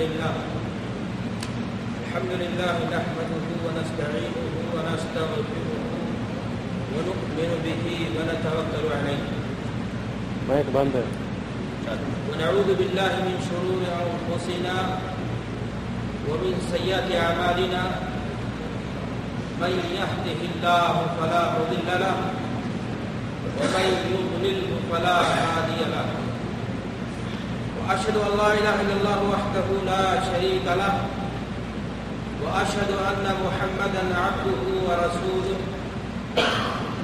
لله. الحمد لله نحمده ونستعينه ونستغفره ونؤمن به ونتوكل عليه. مائک بند ہے۔ ونعوذ بالله من شرور أنفسنا ومن سيئات أعمالنا. من يهده الله فلا مضل له ومن يضلله فلا هادي له. وأشهد أن لا إله إلا الله وحده لا شريك له، وأشهد أن محمدا عبده ورسوله.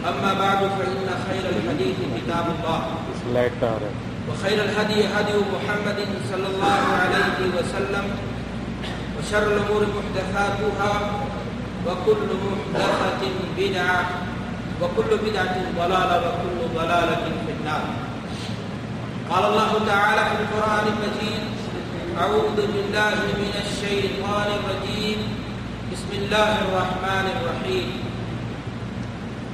أما بعد، فإن خير الحديث كتاب الله. وخير الهدي هدي محمد صلى الله عليه وسلم، وشر الأمور محدثاتها، وكل محدثة بدعة، وكل بدعة ضلالة، وكل ضلالة في النار. قال الله تعالى في القرآن المجيد، أعوذ بالله من الشيطان الرجيم. بسم الله الرحمن الرحيم.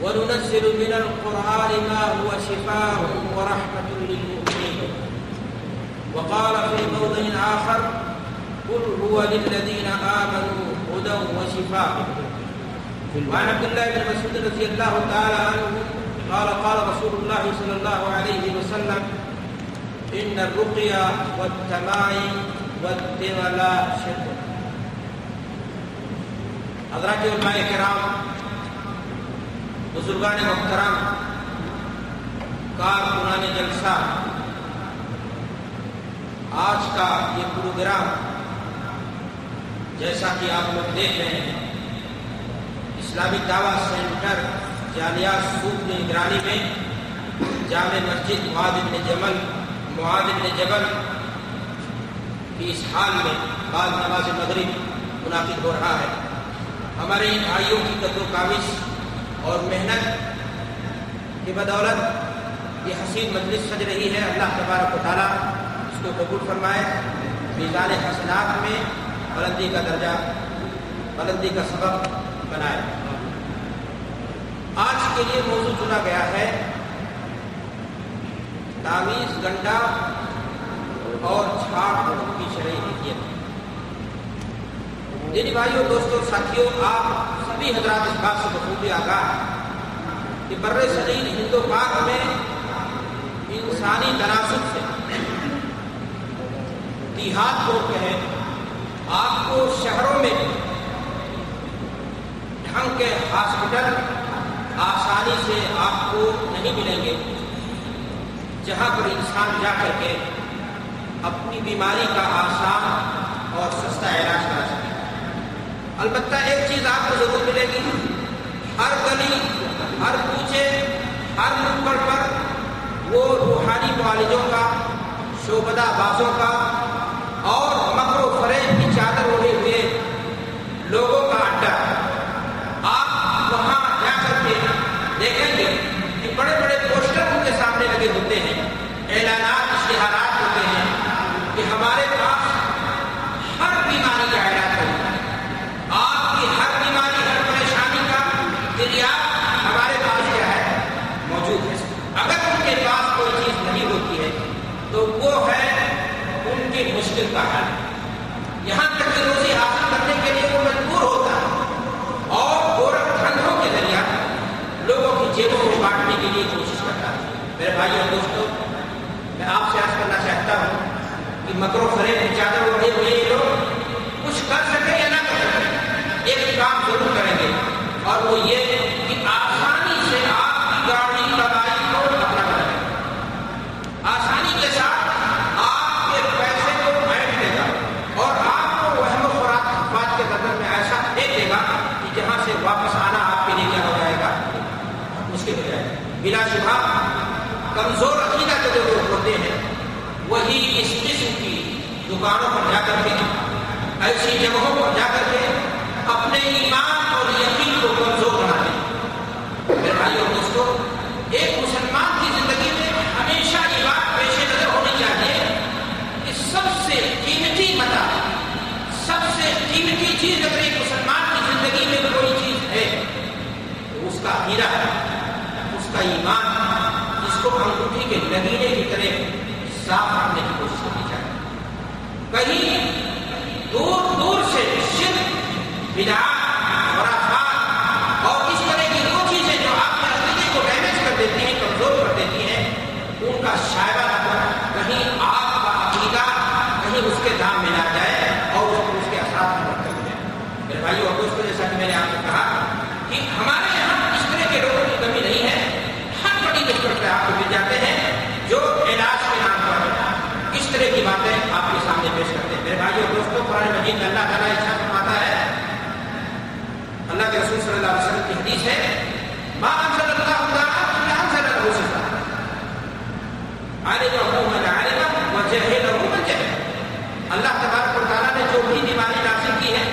وننزل من القرآن ما هو شفاء ورحمة للمؤمنين. وقال في موضع آخر، قل هو للذين آمنوا هدى وشفاء. وعن عبد الله بن مسعود رضي الله تعالى عنه، قال قال رسول الله صلى الله عليه وسلم إن الرقية والتمائم والتولى شرك. حضرات علماء کرام، بزرگان محترم کارکنان جلسہ، آج کا یہ پروگرام جیسا کہ آپ لوگ دیکھ رہے ہیں، اسلامی دعویٰ سینٹر جالیہ سوپ کی نگرانی میں، جامع مسجد معاد ابن جمل معاد ابن جبل کی اس حال میں بعض نماز مغرب منعقد ہو رہا ہے۔ ہمارے ان بھائیوں کی قدر و کاوش اور محنت کی بدولت یہ حسین مجلس سج رہی ہے۔ اللہ تبارک و تعالیٰ اس کو قبول فرمائے۔ میزان حسنات میں بلندی کا درجہ، بلندی کا سبب بنائے۔ آج کے لیے موضوع چنا گیا ہے۔ تعویذ گنڈا اور چھاڑ کی شرعی حیثیت دینی بھائیوں دوستوں ساتھیوں آپ سبھی حضرات اس بات سے بخوبی آگاہ کہ بر صغیر ہندو پاک میں انسانی تناسب سے دیہات کو کہیں، آپ کو شہروں میں ڈھنگ کے ہاسپٹل آسانی سے آپ کو نہیں ملیں گے۔ جہاں پر انسان جا کر کے اپنی بیماری کا آسان اور سستا علاج کرا سکے۔ البتہ ایک چیز آپ کو ضرور ملے گی، ہر گلی، ہر کوچے، ہر نکڑ پر وہ روحانی معالجوں کا، شوبدہ بازوں کا اور مکر و فرے کی چادر اوڑھے ہوئے لوگوں کا اڈا آپ وہاں جا کر کے دیکھیں گے کہ بڑے بڑے پوسٹر ان کے سامنے لگے ہوتے ہیں اعلانات اشتہارات ہوتے ہیں کہ ہمارے پاس ہر بیماری کا علاج ہوتا ہے آپ کی ہر بیماری ہر پریشانی کا دریافت ہمارے پاس کیا ہے موجود ہے اگر ان کے پاس کوئی چیز نہیں ہوتی ہے تو وہ ہے ان کی مشکل کا حل یہاں تک کہ روزی حاصل کرنے کے لیے وہ مجبور ہوتا ہے اور گورکھ دھندوں کے ذریعہ لوگوں کی جیبوں کو کاٹنے کے لیے کوشش کرتا ہے میرے بھائی اور دوستوں میں آپ سے عرض کرنا چاہتا ہوں مکرو فریب کی چادر اڑے ہوئے یہ لوگ کچھ کر سکیں یا نہ کر سکیں ایک کام ضرور کریں گے۔ اور وہ یہ کہیں دور دور سے شرک بدعات ما الله له علمه من علم وجهله من جهل. اللہ تبارک و تعالیٰ نے جو بھی بیماری نازل کی ہے.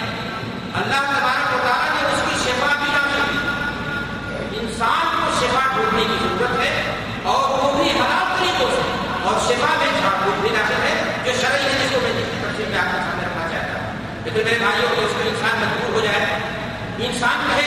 اللہ تبارک و تعالیٰ نے اس کی شفا بھی نازل کی. انسان کو شفا ڈھونڈنے کی ضرورت ہے اور وہ بھی حلال سے. اور شفا میں بھی نازل ہے جو شرعی ہے، جس کو میں میں آپ کے سامنے رکھنا چاہتا ہوں۔ لیکن میرے بھائیوں کو اس انسان مجبور ہو جائے، انسان کہے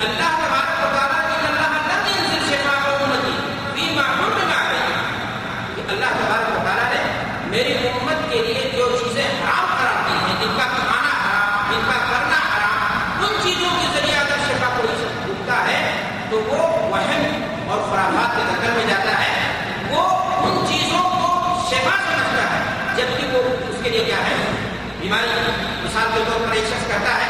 اللہ تبارک نے اللہ تبارک نے میری کے لیے جو چیزیں ہیں کا کھانا کا ان چیزوں کے ذریعے اگر فراہمات کے دخل میں جاتا ہے۔ وہ ان چیزوں کو سمجھتا ہے، جبکہ وہ اس کے لیے کیا ہے؟ بیماری مثال کے طور پر ایک شخص کرتا ہے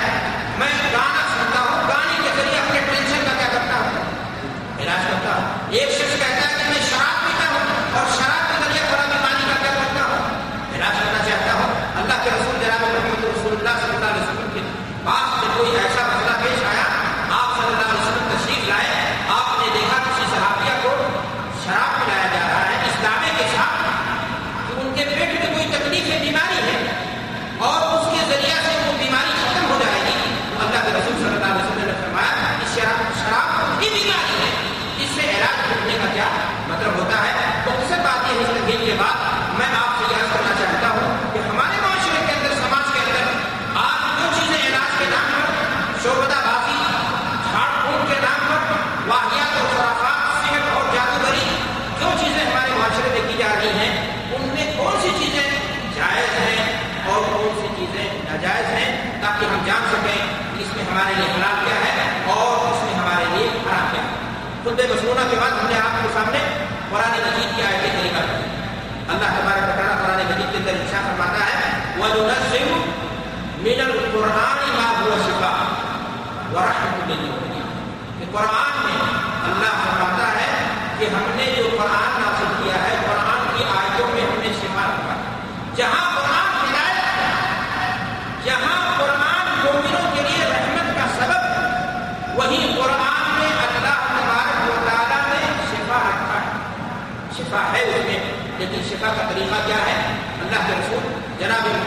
رہی ہیں، ان میں کون سی چیزیں جائز ہیں اور کون سی چیزیں ناجائز ہیں تاکہ ہم جان سکیں کہ اس میں ہمارے لیے حلال کیا ہے اور اس میں ہمارے لیے حرام کیا ہے۔ خود مصنوعہ کے بعد ہم نے آپ کے سامنے قرآن مجید کی آیت طریقہ کی اللہ تبارک تعالیٰ قرآن مجید کے اندر انشاء فرماتا ہے، وَنُنَزِّلُ مِنَ الْقُرْآنِ مَا هُوَ شِفَاءٌ۔ وَرَحْمَةٌ لِّلْمُؤْمِنِينَ قرآن میں اللہ فرماتا ہے کہ ہم نے جو قرآن کا طریقہ کیا ہے؟ اللہ کے رسول جناب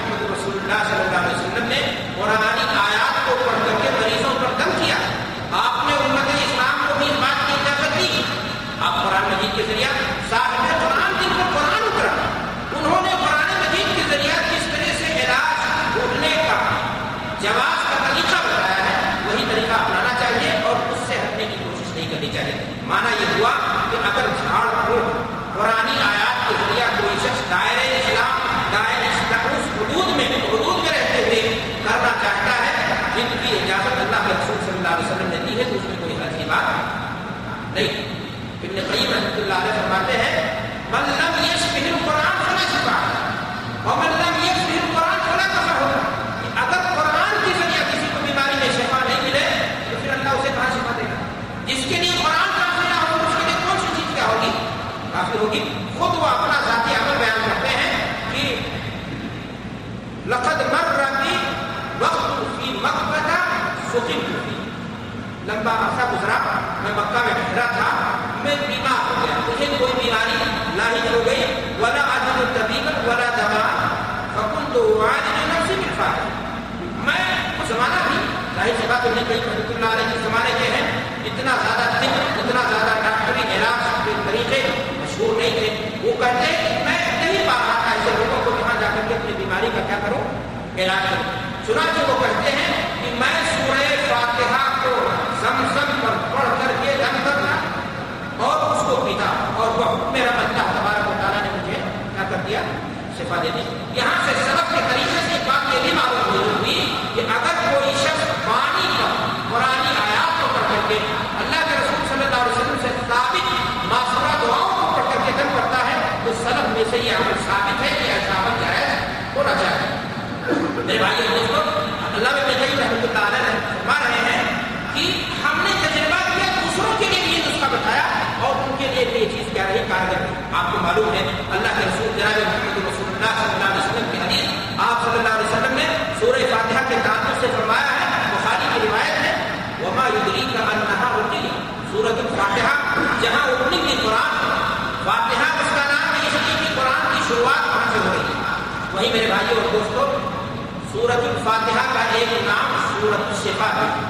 چنانچہ وہ Fátima.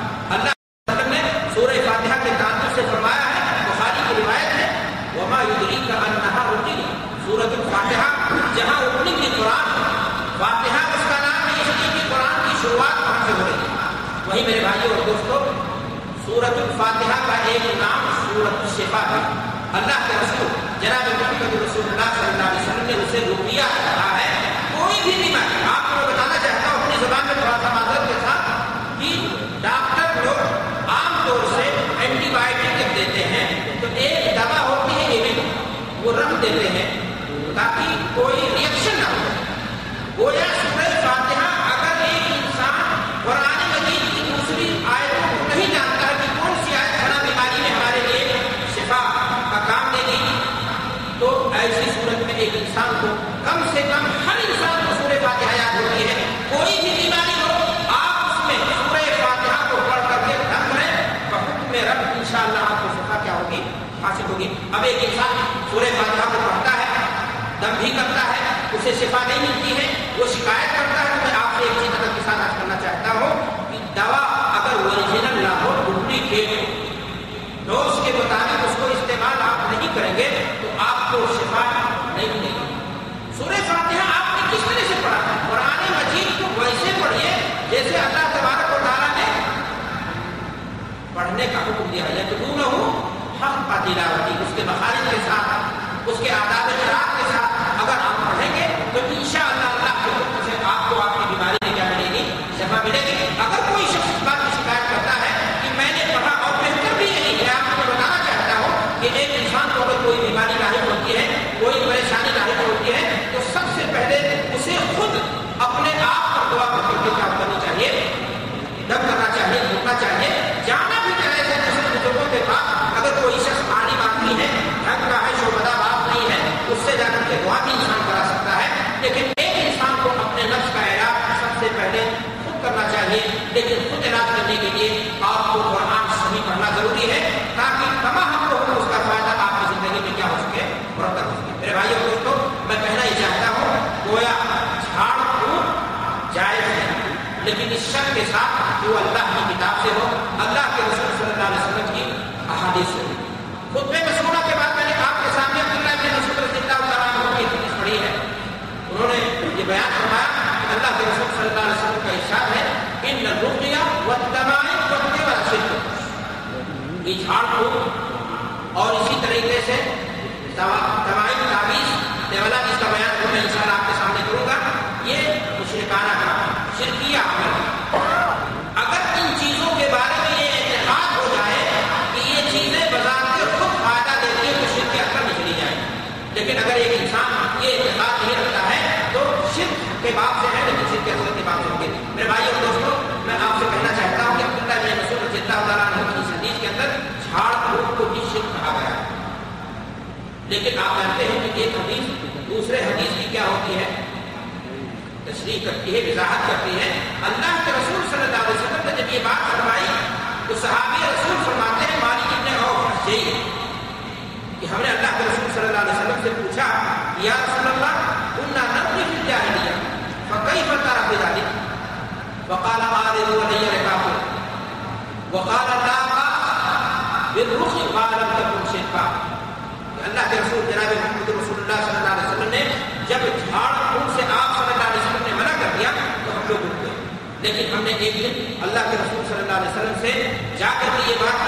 دیتے ہیں تاکہ کوئی ریئیکشن نہ ہو۔ گویا سورج اسے شفا نہیں ملتی ہے، وہ شکایت کرتا ہے تو میں آپ سے ایک چیز مدد کے ساتھ کرنا چاہتا ہوں کہ دوا اگر اوریجنل نہ ہو ڈپلیکیٹ ہو ڈوز کے مطابق اس کو استعمال آپ نہیں کریں گے تو آپ کو شفا نہیں ملے گی۔ سورہ فاتحہ آپ نے کس طرح سے پڑھا ہے؟ قرآن مجید کو ویسے پڑھیے، جیسے اللہ تبارک و تعالیٰ نے پڑھنے کا حکم دیا یا تو نہ ہو حق پاتی دلاوتی وقال بالرخ ما لم تكن اللہ کے رسول جناب محمد رسول اللہ صلی اللہ علیہ وسلم نے جب جھاڑ سے آپ صلی اللہ علیہ وسلم نے منع کر دیا تو ہم لوگ اٹھ گئے. لیکن ہم نے ایک دن اللہ کے رسول صلی اللہ علیہ وسلم سے جا کر کے یہ بات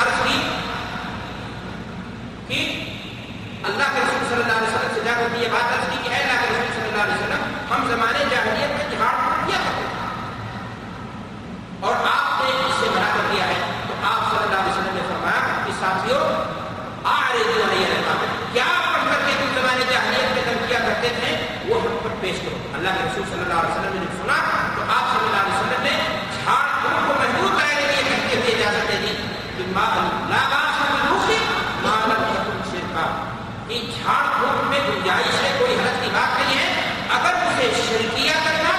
رسول صلی اللہ علیہ وسلم نے سنا تو آپ صلی اللہ علیہ وسلم نے جھاڑ پھوڑ کو محدود کرنے کے لیے کہتے ہوئے اجازت دے دی۔ کہ ماں ان جھاڑ پھوک میں گنجائش ہے، کوئی حرض کی بات نہیں ہے۔ اگر اسے شرکیہ کرنا،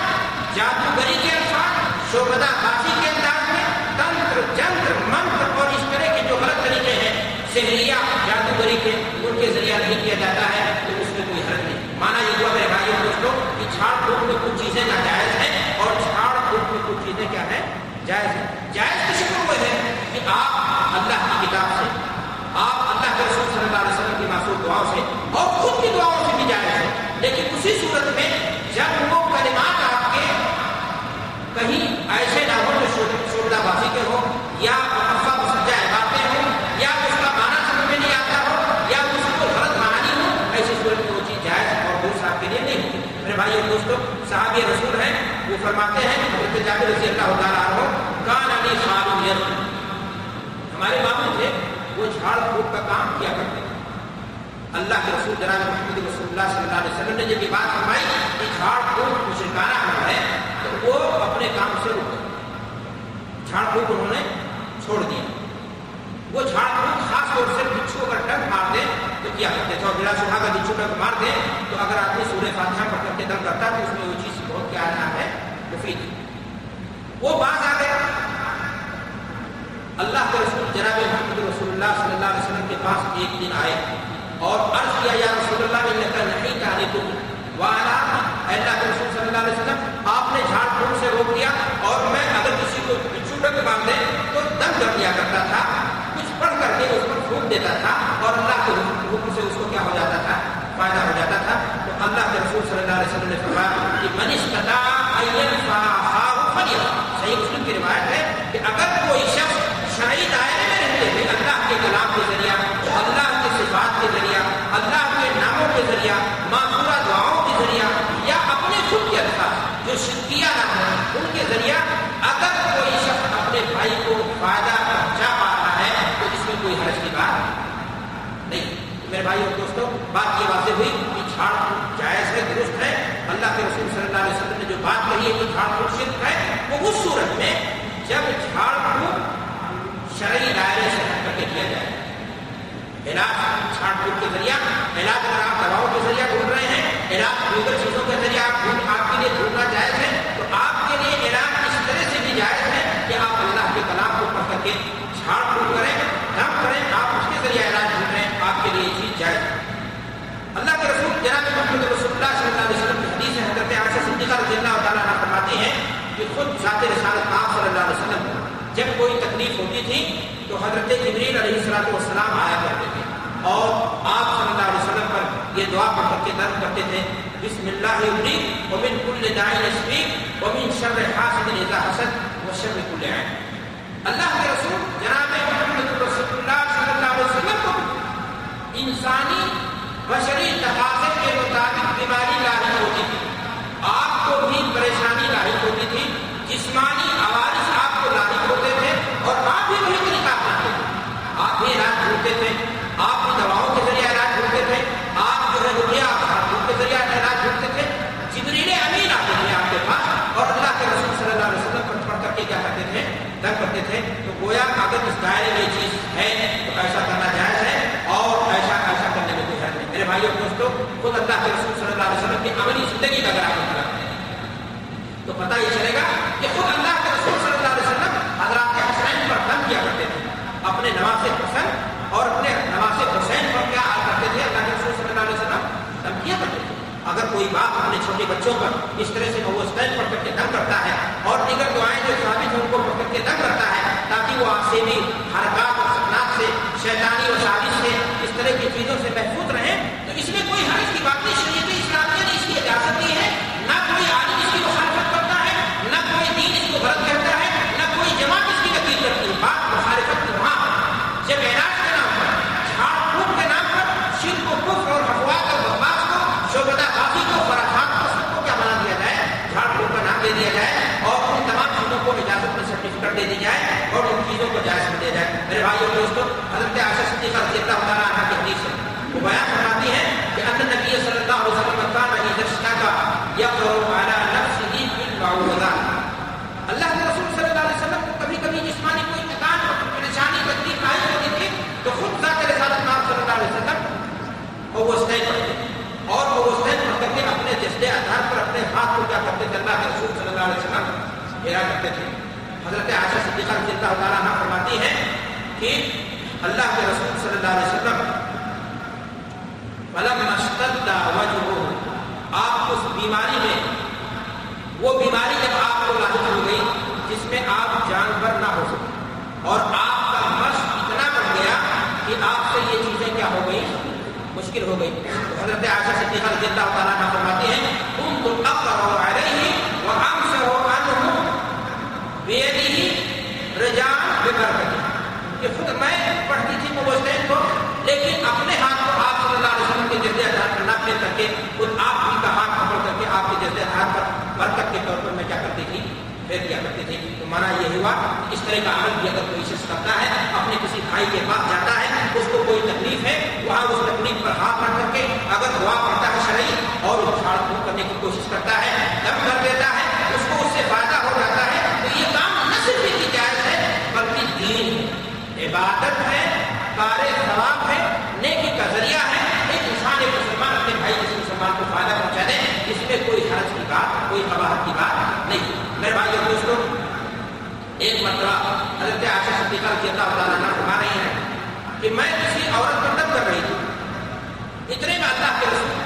جادوگری کے الفاظ شوبدہ بازی کے انداز میں تنتر، جنتر، منتر اور اس طرح کے جو غلط طریقے ہیں سہریا جادوگری کے، ان کے ذریعہ نہیں کیا جاتا ہے تو اس میں کوئی حرض نہیں مانا یہ ہوا میرے بھائی دوستوں کہ جھاڑ پھوک میں کچھ چیزیں ناجائز ہیں اور جھاڑ پھوک میں کچھ چیزیں کیا ہیں جائز ہیں جائز کسی کو وہ ہے کہ آپ اللہ کی کتاب سے، آپ اللہ کے رسول صلی اللہ علیہ وسلم کی معصوم دعاؤں سے اور خود کی دعاؤں سے بھی جائز ہے لیکن اسی صورت میں جب وہ کلمات آپ کے کہیں ایسے نہ ہو جو شردہ بازی کے ہو یا افا مسجا باتیں ہوں یا اس کا معنی سمجھ میں نہیں آتا ہو یا اس کو غلط معنی ہو ایسی صورت میں وہ چیز جائز اور دور صاحب کے لیے نہیں ہوتی میرے بھائی اور دوستوں صحابی رسول ہیں وہ فرماتے ہیں حضرت جابر رضی اللہ تعالیٰ عنہ کان علی خالد ہمارے ماموں تھے وہ جھاڑ پھوک کا کام کیا کرتے ہیں۔ اللہ کے رسول جناب محمد رسول اللہ صلی اللہ علیہ وسلم نے جب یہ بات فرمائی کہ جھاڑ پھوک مشرکانہ عمل ہے، تو وہ اپنے کام سے رک گئے۔ جھاڑ پھوک انہوں نے چھوڑ دیا۔ وہ جھاڑ پھوک خاص طور سے بچھو اگر ڈنگ مار دے تو کیا کرتے تھے اور بلا شبہ کا بچھو ڈنگ مار دے تو اگر آدمی سورہ فاتحہ پڑھ کر کے دم کرتا تو اس میں وہ چیز بہت کیا نام ہے مفید. وہ بات آ گیا. اللہ کے رسول، جناب محمد رسول اللہ صلی اللہ علیہ وسلم کے پاس ایک دن آئے اور عرض کیا، یا رسول اللہ میں کا نہیں کہنے کو وعلا اللہ کے رسول صلی اللہ علیہ وسلم، آپ نے جھاڑ پھوڑ سے روک دیا اور میں اگر کسی کو بچھو ڈک باندھ دے تو دم کر دیا کرتا تھا، کچھ پڑھ کر کے اس پر پھونک دیتا تھا اور اللہ کے حکم سے اس کو کیا ہو جاتا تھا؟ فائدہ ہو جاتا تھا۔ تو اللہ کے رسول صلی اللہ علیہ وسلم نے فرمایا کہ منش قطع صحیح مسلم کی روایت ہے کہ اگر کوئی شخص شرعی دائرے میں رہتے ہوئے اللہ کے کلام کے ذریعہ اللہ کے صفات کے ذریعہ اللہ کے ناموں کے ذریعہ معذورہ دعاؤں کے ذریعہ یا اپنے خود کے الفاظ جو شکیہ نہ ہوں ان کے ذریعہ اگر کوئی شخص اپنے بھائی کو فائدہ پہنچا پا رہا ہے تو اس میں کوئی حرج کی بات نہیں میرے بھائی اور دوستوں بات یہ واضح ہوئی کہ جھاڑ پھوٹ جائز ہے درست ہے اللہ کے رسول صلی اللہ علیہ وسلم نے جو بات کہی ہے کہ جھاڑ پھوٹ شرک ہے وہ اس صورت میں جب جھاڑ پھوٹ شرعی دائرے سے ہٹ کر کے کیا جائے علاج چھاڑ پھوٹ کے ذریعہ علاج اگر آپ دواؤں کے ذریعہ ڈھونڈ رہے ہیں علاج دیگر چیزوں کے ذریعے آپ ڈھونڈ آپ کے لیے ڈھونڈنا جائز ہے تو آپ کے لیے علاج اس طرح سے بھی جائز ہے کہ آپ اللہ کے کلام کو پڑھ کر کے چھاڑ پھوٹ کریں دم کریں آپ اس کے ذریعے علاج ڈھونڈ رہے ہیں آپ کے لیے یہ چیز جائز ہے اللہ کے رسول جناب محمد رسول اللہ صلی اللہ علیہ وسلم کی حدیث حضرت عائشہ صدیقہ رضی اللہ تعالیٰ عنہ فرماتی ہیں کہ خود ذات رسالت آپ صلی اللہ علیہ وسلم جب کوئی تکلیف ہوتی تھی تو حضرت جبریل علیہ السلام والسلام آیا کرتے تھے اور آپ صلی اللہ علیہ وسلم پر یہ دعا پڑھ کر کے درد کرتے تھے۔ بسم اللہ عبری ومن کل دائن شریف ومن شر حاسد اذا حسد وشر کل عین اللہ کے رسول جناب محمد رسول اللہ صلی اللہ علیہ وسلم کو انسانی بشری تقاضے کے مطابق بیماری لاحق ہوتی تھی آپ کو بھی پریشانی لاحق ہوتی تھی جسمانی عوارض آپ کو لاحق ہوتے تھے اور آپ بھی وہی طریقہ اپناتے تھے آپ بھی علاج ڈھونڈتے تھے آپ بھی دواؤں کے ذریعے علاج ڈھونڈتے تھے آپ جو ہے رکیا کے ذریعے علاج ڈھونڈتے تھے جبریل امین آتے تھے آپ کے پاس اور اللہ کے رسول صلی اللہ علیہ وسلم پر پڑھ کر کے کیا کرتے تھے در کرتے تھے تو گویا اگر اس دائرے میں چیز ہے تو ایسا کرنا جائز ہے اور ایسا ایسا کرنے میں کوئی حل نہیں میرے بھائی اور دوستوں خود اللہ کے رسول صلی وسلم کی عملی زندگی کا اگر آپ کرتے ہیں۔ تو پتہ یہ چلے گا کہ خود اللہ کے رسول صلی اللہ علیہ وسلم حضرات کے حسین پر دم کیا کرتے تھے۔ اپنے نواز حسین اور اپنے نواز حسین پر کیا کرتے تھے؟ اللہ کے رسول صلی اللہ علیہ وسلم دم کیا کرتے تھے۔ اگر کوئی باپ اپنے چھوٹے بچوں پر اس طرح سے وہ اسٹینڈ پڑھ کر کے دم کرتا ہے اور دیگر دعائیں جو ثابت ہیں ان کو پڑھ کر کے دم کرتا ہے، تاکہ وہ آپ سے بھی بھائی اور دوستو، حضرت عائشہ صدیقہ رضی اللہ تعالی عنہ کی حدیث ہے۔ وہ بیان فرماتی ہیں کہ ان نبی صلی اللہ علیہ وسلم کا نبی درشنا کا یقرو علی نفسہ بالمعوذہ اللہ کے رسول صلی اللہ علیہ وسلم کو کبھی کبھی جسمانی کوئی تکان اور پریشانی، تکلیف آئی ہوتی تھی تو خود جا کر رسالت نام صلی اللہ علیہ وسلم اور وہ سنے پڑھتے اور وہ سنے پڑھ کر کے اپنے جذبے آدھار پر اپنے ہاتھ کو کیا کرتے تھے؟ اللہ کے رسول صلی اللہ علیہ وسلم کرتے تھے۔ حضرت عائشہ صدیقہ رضی اللہ تعالی عنہ فرماتی ہیں ٹھیک اللہ کے رسول صلی اللہ علیہ وسلم فلم مشتد وجہ آپ اس بیماری میں، وہ بیماری جب آپ کو لاحق ہو گئی، جس میں آپ جانور نہ ہو سکے، اور آپ کا مشق اتنا بڑھ گیا کہ آپ سے یہ چیزیں کیا ہو گئی مشکل ہو گئی حضرت عائشہ صدیقہ رضی اللہ تعالیٰ عنہ فرماتی ہیں تم تو اب کرو علیہ وہاں سے ہو بیدی رجان ببرکتی کہ خود میں پڑھتی تھی مبستین کو لیکن اپنے ہاتھ کو آپ صلی اللہ علیہ وسلم کے جیسے ہاتھ پر نہ پھیر کر کے خود آپ ہی کا ہاتھ پکڑ کر کے آپ کے جیسے ہاتھ پر برکت کے طور پر میں کیا کرتی تھی پھیر دیا کرتی تھی تو مانا یہ ہوا اس طرح کا عمل بھی اگر کوئی شخص کرتا ہے، اپنے کسی بھائی کے پاس جاتا ہے اس کو کوئی تکلیف ہے وہاں اس تکلیف پر ہاتھ رکھ کر کے اگر دعا پڑتا ہے شرعی اور اس جھاڑ پھوک کرنے کی کوشش کرتا ہے دم کر دیتا ہے اس کو اس سے فائدہ ہو جاتا ہے تو یہ کام نہ صرف کی جائز ہے بلکہ دین ہے عبادت ہے کار ثواب ہے نیکی کا ذریعہ ہے ایک انسان ایک مسلمان اپنے بھائی کسی مسلمان کو فائدہ پہنچا دے اس میں کوئی حرج کی بات کوئی قباحت کی بات نہیں میرے بھائی اور دوستوں ایک مرتبہ حضرت عائشہ صدیقہ رضی اللہ تعالیٰ عنہ فرما رہی ہیں کہ میں کسی عورت پر دم کر رہی تھی اتنے میں اللہ کے رسول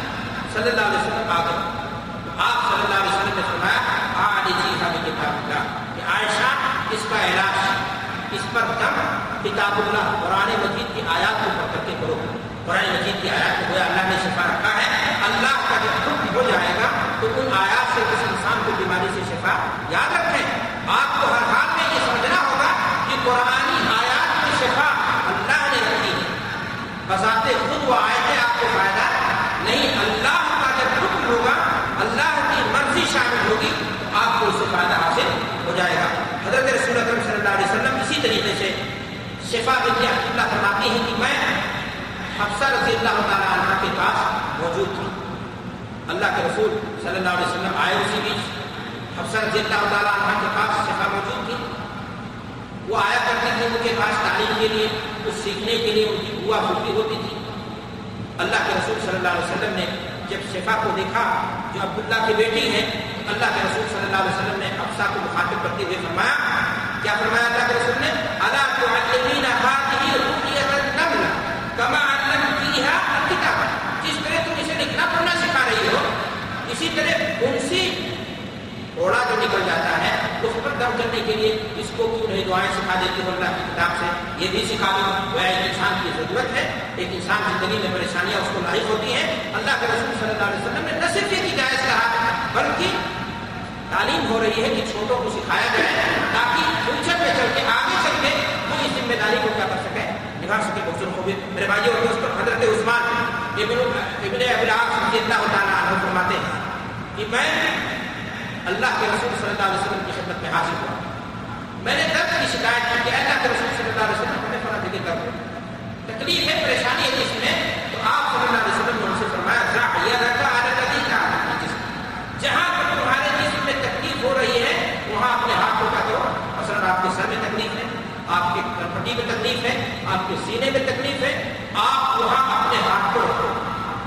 صلی اللہ علیہ وسلم آ گئے آپ صلی اللہ علیہ وسلم نے فرمایا آج جی ہمیں کتاب اللہ کہ عائشہ اس کا علاج اس پر دم کتاب اللہ، قرآن مجید کی آیات کو پڑھ کر کے کرو قرآن مجید کی آیات کو اللہ نے شفا رکھا ہے اللہ کا جب حکم ہو جائے گا تو ان آیات سے کسی انسان کو بیماری سے شفا یاد رکھیں آپ کو ہر حال میں یہ سمجھنا ہوگا کہ قرآن آیات کی شفا اللہ نے رکھی ہے بذات خود وہ آئے آپ کو فائدہ نہیں اللہ کا جب حکم ہوگا اللہ کی مرضی شامل ہوگی تو آپ کو اس سے فائدہ حاصل ہو جائے گا حضرت رسول اکرم صلی اللہ علیہ وسلم اسی طریقے سے شفا بنتی اللہ فرماتی ہے کہ میں حفصہ رضی اللہ تعالیٰ عنہ کے پاس موجود تھی اللہ کے رسول صلی اللہ علیہ وسلم آئے اسی بیچ۔ حفصہ رضی اللہ تعالیٰ عنہ کے پاس شفا موجود تھی۔ وہ آیا کرتی تھی ان کے پاس تعلیم کے لیے، کچھ سیکھنے کے لیے، ان کی بوا پھوٹی ہوتی تھی۔ اللہ کے رسول صلی اللہ علیہ وسلم نے جب شفا کو دیکھا، جو عبداللہ کی بیٹی ہے اللہ کے رسول صلی اللہ علیہ وسلم نے حفصہ کو مخاطب کرتے ہوئے فرمایا کیا فرمایا اللہ کے رسول نے تعلمین هذه رقیۃ النمل كما الكتاب جس طرح تم اسے لکھنا پڑھنا سکھا رہی ہو اسی طرح جو نکل جاتا ہے اس پر دم کرنے کے لیے اس کو کیوں نہیں دعائیں سکھا دیتی ہو اللہ کی کتاب سے یہ بھی سکھا دو وہ ایک انسان کی ضرورت ہے ایک انسان زندگی میں پریشانیاں اس کو لاحق ہوتی ہیں اللہ کے رسول صلی اللہ علیہ وسلم نے نہ صرف تعلیم ہو رہی ہے کہ چھوٹوں کو سکھایا جائے تاکہ فیوچر میں چل کے آگے چل کے وہ اس ذمہ داری کو کیا کر سکے نبھا سکے بخشن کو میرے بھائی اور دوست حضرت عثمان ابن ابن ابلاغ رضی اللہ تعالیٰ عنہ فرماتے ہیں کہ میں اللہ کے رسول صلی اللہ علیہ وسلم کی خدمت میں حاضر ہوا میں نے درد کی شکایت کی کہ اللہ کے رسول صلی اللہ علیہ وسلم ہمیں فلاں جگہ درد تکلیف ہے، پریشانی ہے جس میں، تو آپ صلی اللہ علیہ وسلم نے ان سے فرمایا ذرا یہ رکھا عادت کا جہاں پر تمہارے جسم میں تکلیف ہو رہی ہے وہاں اپنے ہاتھ کو کیا کرو مثلاً آپ کے سر میں تکلیف ہے آپ کے کرپٹی میں تکلیف ہے آپ کے سینے میں تکلیف ہے آپ وہاں اپنے ہاتھ کو رکھو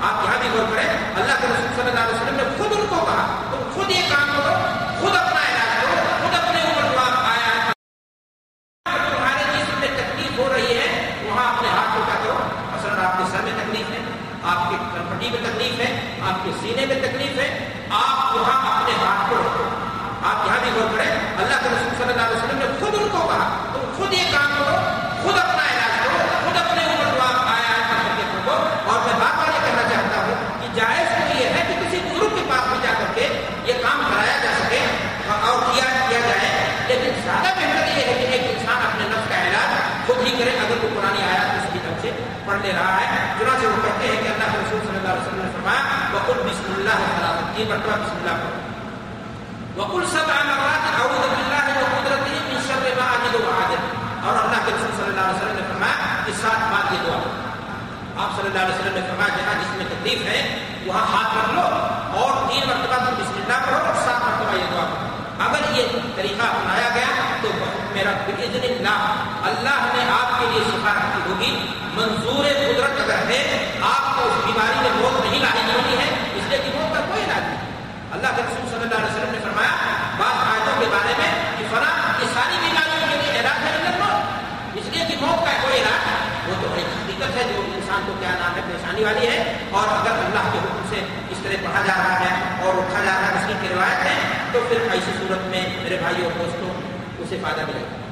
آپ یہاں بھی غور کریں اللہ کے رسول صلی اللہ علیہ وسلم نے خود ان کو کہا تم خود یہ کام کرو خود اپنا علاج کرو خود اپنے اوپر جو آپ آیا تمہارے جسم میں تکلیف ہو رہی ہے وہاں اپنے ہاتھ کو کیا کرو مثلاً آپ کے سر میں تکلیف ہے آپ کے کرپٹی میں تکلیف ہے آپ کے سینے میں تکلیف ہے آپ وہاں اپنے ہاتھ کو رکھو آپ یہاں بھی غور کریں اللہ کے رسول صلی اللہ علیہ وسلم نے خود ان کو کہا تم خود یہ کام کرو خود اپنا علاج کرو خود اپنے اوپر جو آپ آیا کر کے رکھو اور میں بات بار یہ کہنا چاہتا ہوں کہ جائز تو یہ ہے کہ کسی بزرگ کے پاس بھی جا کر کے یہ کام کرایا جا سکے اور کیا کیا جائے لیکن زیادہ بہتر یہ ہے کہ ایک انسان اپنے نفس کا علاج خود ہی کرے اگر کوئی پرانی آیات اس کی طرف سے پڑھ لے رہا ہے چنانچہ وہ کہتے ہیں کہ اللہ کے رسول صلی اللہ علیہ وسلم نے فرمایا وقل بسم اللہ خلاف یہ مرتبہ بسم اللہ پڑھو وقل سبع مرات اعوذ باللہ وقدرته من شر ما اجد وعادل اور اللہ کے رسول صلی اللہ علیہ وسلم نے فرمایا کہ سات بار یہ دعا آپ صلی اللہ علیہ وسلم نے فرمایا جہاں جس میں تکلیف ہے، وہاں ہاتھ رکھ لو اور تین مرتبہ تم بسم اللہ پڑھو اور سات مرتبہ یہ دعا کرو اگر یہ طریقہ اپنایا گیا تو میرا باذن اللہ اللہ نے آپ کے لیے شفا رکھی ہوگی۔ منظور قدرت اگر ہے، آپ والی ہے اور اگر اللہ کے حکم سے اس طرح پڑھا جا رہا ہے اور اٹھا جا رہا ہے اس کی روایت ہے، تو پھر ایسی صورت میں میرے بھائی اور دوستوں، اسے فائدہ ملے گا۔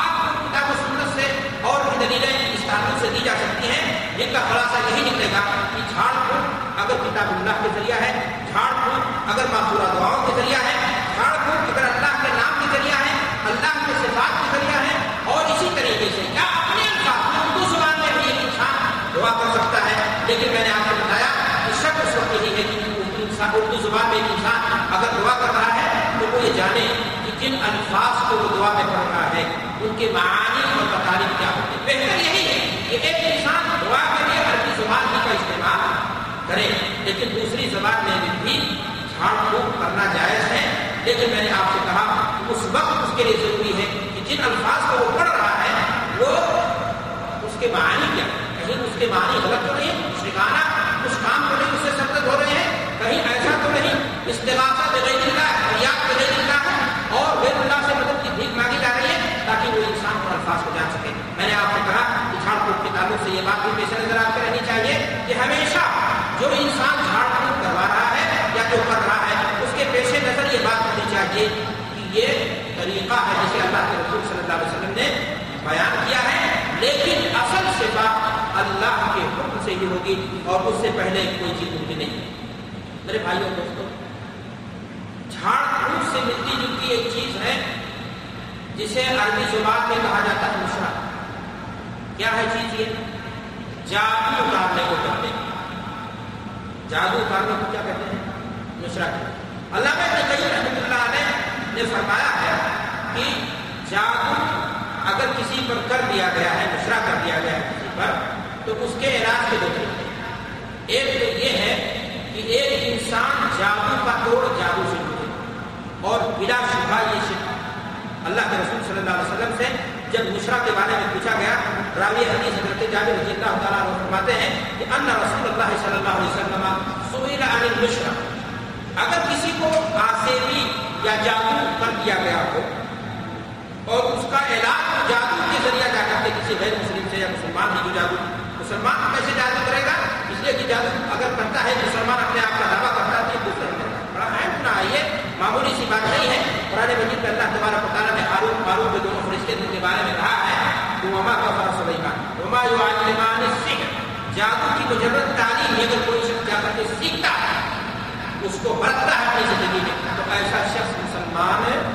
آپ کو کتاب و سنت سے اور بھی دلیلیں اس تعلق سے دی جا سکتی ہیں۔ جن کا خلاصہ یہی نکلے گا کہ جھاڑ پھونک اگر کتاب اللہ کے ذریعہ ہے جھاڑ پھونک اگر معذورہ دعاؤں کے ذریعہ ہے جھاڑ پھونک اگر اللہ کے نام کے ذریعہ ہے، اللہ کے صفات کے ذریعہ ہے، اور اسی طریقے سے کیا لیکن میں نے آپ کو بتایا کہ شک اس وقت یہی ہے کہ اردو زبان میں ایک انسان اگر دعا کر رہا ہے تو وہ یہ جانے کہ جن الفاظ کو وہ دعا میں پڑھ رہا ہے، ان کے معانی اور تقاریب کیا ہوتے ہیں۔ بہتر یہی ہے کہ ایک انسان دعا کے لیے عربی زبان ہی کا استعمال کرے، لیکن دوسری زبان میں بھی جھاڑ پھونک کرنا جائز ہے۔ لیکن میں نے آپ سے کہا اس وقت اس کے لیے ضروری ہے کہ جن الفاظ کو وہ پڑھ رہا ہے، وہ اس کے معنی کیا؟ کہیں اس کے معنی غلط تو نہیں؟ شکانہ اس کام کو نہیں اس سے سرد ہو رہے ہیں۔ کہیں ایسا تو نہیں۔ استغاثہ بغیر اللہ فریاد بغیر اللہ ہے۔ اور غیر اللہ سے مدد کی بھیک مانگی جا رہی ہے تاکہ وہ انسان اور الفاظ کو جان سکے۔ میں نے آپ کو کہا کہ جھاڑ پھوٹ کے تعلق سے یہ بات بھی پیش نظر آپ کے رہنی چاہیے کہ ہمیشہ جو انسان جھاڑ پھوٹ کروا رہا ہے یا جو کر رہا ہے، اس کے پیش نظر یہ بات ہونی چاہیے کہ یہ طریقہ ہے سے اور اس سے پہلے کوئی چیز ممکن نہیں۔ ہے میرے بھائیوں دوستوں جھاڑ پھوٹ سے ملتی جلتی ایک چیز ہے جسے عربی زبان میں کہا جاتا ہے مشرا کیا ہے چیز یہ؟ جادو اتارنے کو کہتے ہیں۔ جادو اتارنے کو کیا کہتے ہیں؟ مشرا کہتے اللہ میں کئی رحمۃ اللہ علیہ نے فرمایا ہے کہ جادو اگر کسی پر کر دیا گیا ہے مشرا کر دیا گیا ہے کسی پر، تو اس کے علاج کے دو طریقے۔ ایک تو یہ ہے کہ ایک انسان جادو کا توڑ جادو سے جڑے اور بلا شبہ یہ شبہ اللہ کے رسول صلی اللہ علیہ وسلم سے جب مشرا کے بارے میں پوچھا گیا، راوی حدیث حضرت جابر رضی اللہ تعالیٰ عنہ فرماتے ہیں کہ ان رسول اللہ صلی اللہ علیہ وسلم سئل عن المشرا اگر کسی کو آسیبی یا جادو کر دیا گیا ہو اور اس کا علاج جادو کے ذریعہ جا کر کے کسی غیر مسلم سے یا مسلمان ہی جو جادو، مسلمان کیسے جادو کرے گا؟ لیے کہ جادو اگر کرتا ہے مسلمان اپنے آپ کا دعویٰ کرتا ہے تو دوسرا بڑا اہم نہ آئیے معمولی سی بات نہیں ہے۔ قرآن مجید میں اللہ تبارک تعالیٰ نے ہارون معروف کے دونوں فرشتے کے بارے میں کہا ہے کہ وما کا فرا سلیمان۔ وما یعلمان السحر۔ جادو کی مجرد تعلیم اگر کوئی شخص جا کر کے سیکھتا ہے، اس کو برتتا ہے اپنی زندگی میں، تو ایسا شخص مسلمان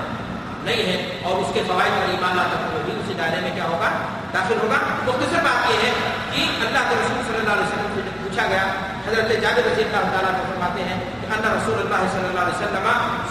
نہیں ہے۔ اور اس کے فوائد پر ایمان لاتا ہے بھی اسی دائرے میں کیا ہوگا؟ داخل ہوگا۔ مختصر بات یہ ہے کہ اللہ کے رسول صلی اللہ علیہ وسلم سے پوچھا گیا، حضرت جابر رضی اللہ تعالیٰ کو فرماتے ہیں کہ ان رسول اللہ صلی اللہ علیہ وسلم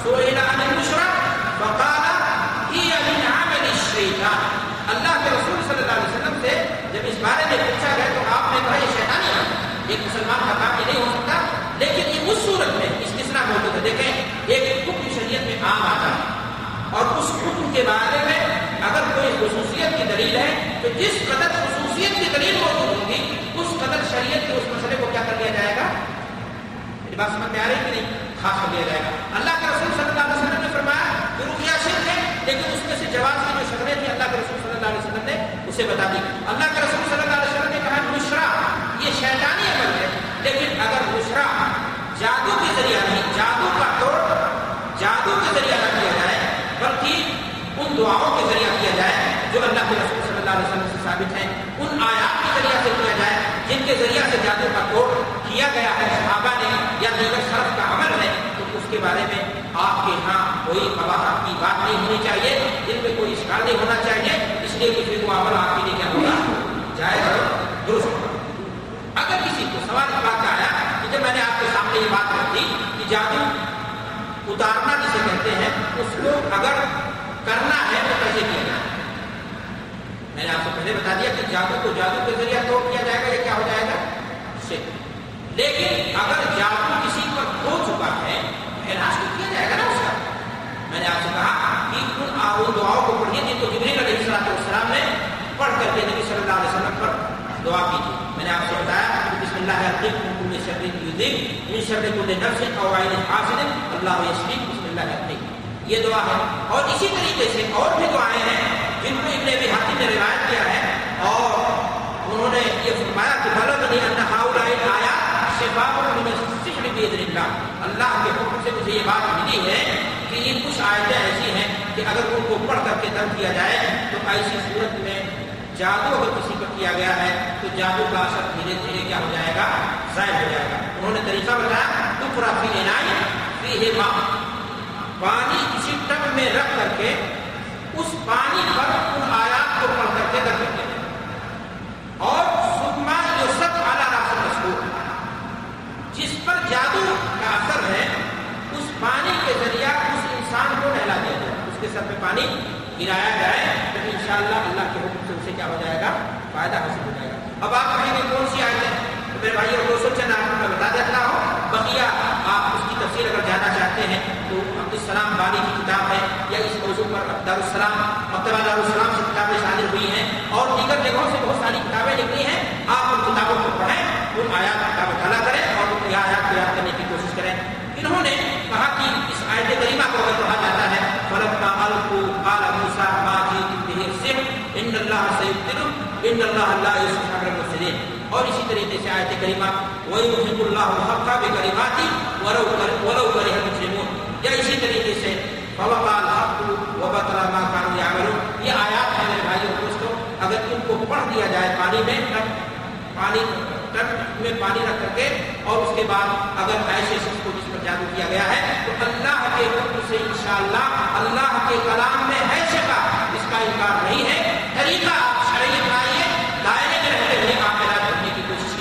سئل عن المشرا فقال، هي من عمل الشیطان. اللہ کے رسول صلی اللہ علیہ وسلم سے جب اس بارے میں پوچھا گیا تو آپ نے کہا، یہ شیطانی ہے ایک مسلمان کا کام یہ نہیں ہو سکتا، لیکن یہ اس صورت میں اس کسنا موجود ہے دیکھیں، ایک حکم شریعت میں عام آتا ہے۔ اور اس حکم کے بارے میں اگر کوئی خصوصیت کی دلیل ہے، تو جس قدر خصوصیت کی دلیل موجود ہوگی قدر شریعت کے اس مسئلے کو کیا کر لیا جائے گا؟ میری بات سمجھ میں آ رہی کہ نہیں؟ خاص کر لیا جائے گا۔ اللہ کے رسول صلی اللہ علیہ وسلم نے فرمایا کہ رقیہ شرک ہے، لیکن اس میں سے جواز کی جو شکلیں تھیں، اللہ کے رسول صلی اللہ علیہ وسلم نے اسے بتا دی۔ اللہ کے رسول صلی اللہ علیہ وسلم نے کہا مشرا یہ شیطانی عمل ہے لیکن اگر مشرا جادو کے ذریعہ نہیں جادو کا توڑ جادو کے ذریعہ نہ کیا جائے بلکہ ان دعاؤں کے ذریعہ کیا جائے جو اللہ کے رسول صلی اللہ علیہ وسلم سے ثابت ہیں ان آیات کے ذریعہ سے کیا جائے جن کے ذریعہ سے جادو کا توڑ کیا گیا ہے، صحابہ نے یا دیگر شرف کا عمل ہے، تو اس کے بارے میں آپ کے یہاں کوئی قواعد کی بات نہیں ہونی چاہیے جن میں کوئی اشکال نہیں ہونا چاہیے، اس لیے کہ پھر وہ عمل آپ کے لیے کیا ہوگا؟ جائے درست۔ ہوگا اگر کسی کو سوال اس بات کا آیا کہ جب میں نے آپ کے سامنے یہ بات رکھ دی کہ جادو اتارنا جسے کہتے ہیں، اس کو اگر کرنا ہے تو کیسے کیا جائے؟ میں نے آپ سے پہلے بتا دیا کہ جادو کو جادو کے ذریعہ توڑ کیا جائے گا یا کیا ہو جائے گا؟ لیکن اگر جادو کسی پر ہو چکا ہے علاج تو کیا جائے گا نا اس کا؟ میں نے آپ سے کہا کہ ان دعاؤں کو پڑھیے تھی تو جبریل علیہ السلام السلام نے پڑھ کر کے نبی صلی اللہ علیہ وسلم پر دعا کی تھی۔ میں نے آپ سے بتایا کہ بسم اللہ الرحمن الرحیم شر یذب من شر کل نفس، او عین حاسد، اللہ یشفی بسم اللہ الرحمن یہ دعا ہے۔ اور اسی طریقے سے اور بھی دعائیں ہیں جن کو ابن ابی حاتم نے روایت کیا ہے۔ اور انہوں نے یہ فرمایا کہ بلغنی ان هؤلاء الآیات شفاء من السحر بھی اللہ اللہ کے حکم سے مجھے یہ بات ملی ہے کہ یہ کچھ آیتیں ایسی ہیں کہ اگر ان کو پڑھ کر کے دم کیا جائے، تو ایسی صورت میں جادو اگر کسی پر کیا گیا ہے، تو جادو کا اثر دھیرے دھیرے کیا ہو جائے گا؟ ضائع ہو جائے گا۔ انہوں نے طریقہ بتایا تو پورا فی لینا ماں۔ پانی کسی ٹب میں رکھ کر کے اس پانی پر ان آیات کو پڑھ کر کے کر کرتے اور سکما جو سب اعلیٰ راسن مشہور جس پر جادو کا اثر ہے، اس پانی کے ذریعہ اس انسان کو نہلا دیا جائے۔ اس کے سر پہ پانی گرایا جائے تو ان شاء اللہ اللہ کے حکم سے اسے کیا ہو جائے گا؟ فائدہ حاصل ہو جائے گا۔ اب آپ کہیں گے، کون سی آئے تو میرے بھائی اور دوستوں چند آپ کو میں بتا دیتا ہوں۔ بقیہ آپ اس کی تفصیل اگر جانا چاہتے ہیں، تو عبدالسلام بانی کی کتاب ہے، یا اس موضوع پر دارالسلام، مکتبہ دارالسلام سے کتابیں شامل ہوئی ہیں اور دیگر جگہوں سے بہت ساری کتابیں نکلی ہیں آپ ان کتابوں کو پڑھیں ان آیات کا مطالعہ کریں اور ان آیات کو یاد کرنے کی کوشش کریں انہوں نے کہا کہ اس آیت کریمہ کو اگر کہا جاتا ہے فلما القو قال موسى ما جئت به السحر ان الله سيبطل ان الله لا يصلح المفسدين اور اسی طریقے سے آیت کریمہ، وَيُحِبُ اللَّهُ الْحَقَّ بِكَلِمَاتِ وَلَوْ كَرِهَ الْمُجْرِمُونَ. یا اسی طریقے سے فَوَقَى الْحَقُّ وَبَطَلَ مَا كَانُوا يَعْمَلُونَ. یہ آیات ہیں میرے بھائی اور دوستوں اگر ان کو پڑھ دیا جائے پانی میں، تب پانی ٹک میں پانی رکھ کر کے، اور اس کے بعد اگر ایسے شخص کو جس پر جادو کیا گیا ہے، تو اللہ کے حکم سے انشاءاللہ، اللہ کے کلام میں ہے شکا اس کا انکار نہیں ہے، طریقہ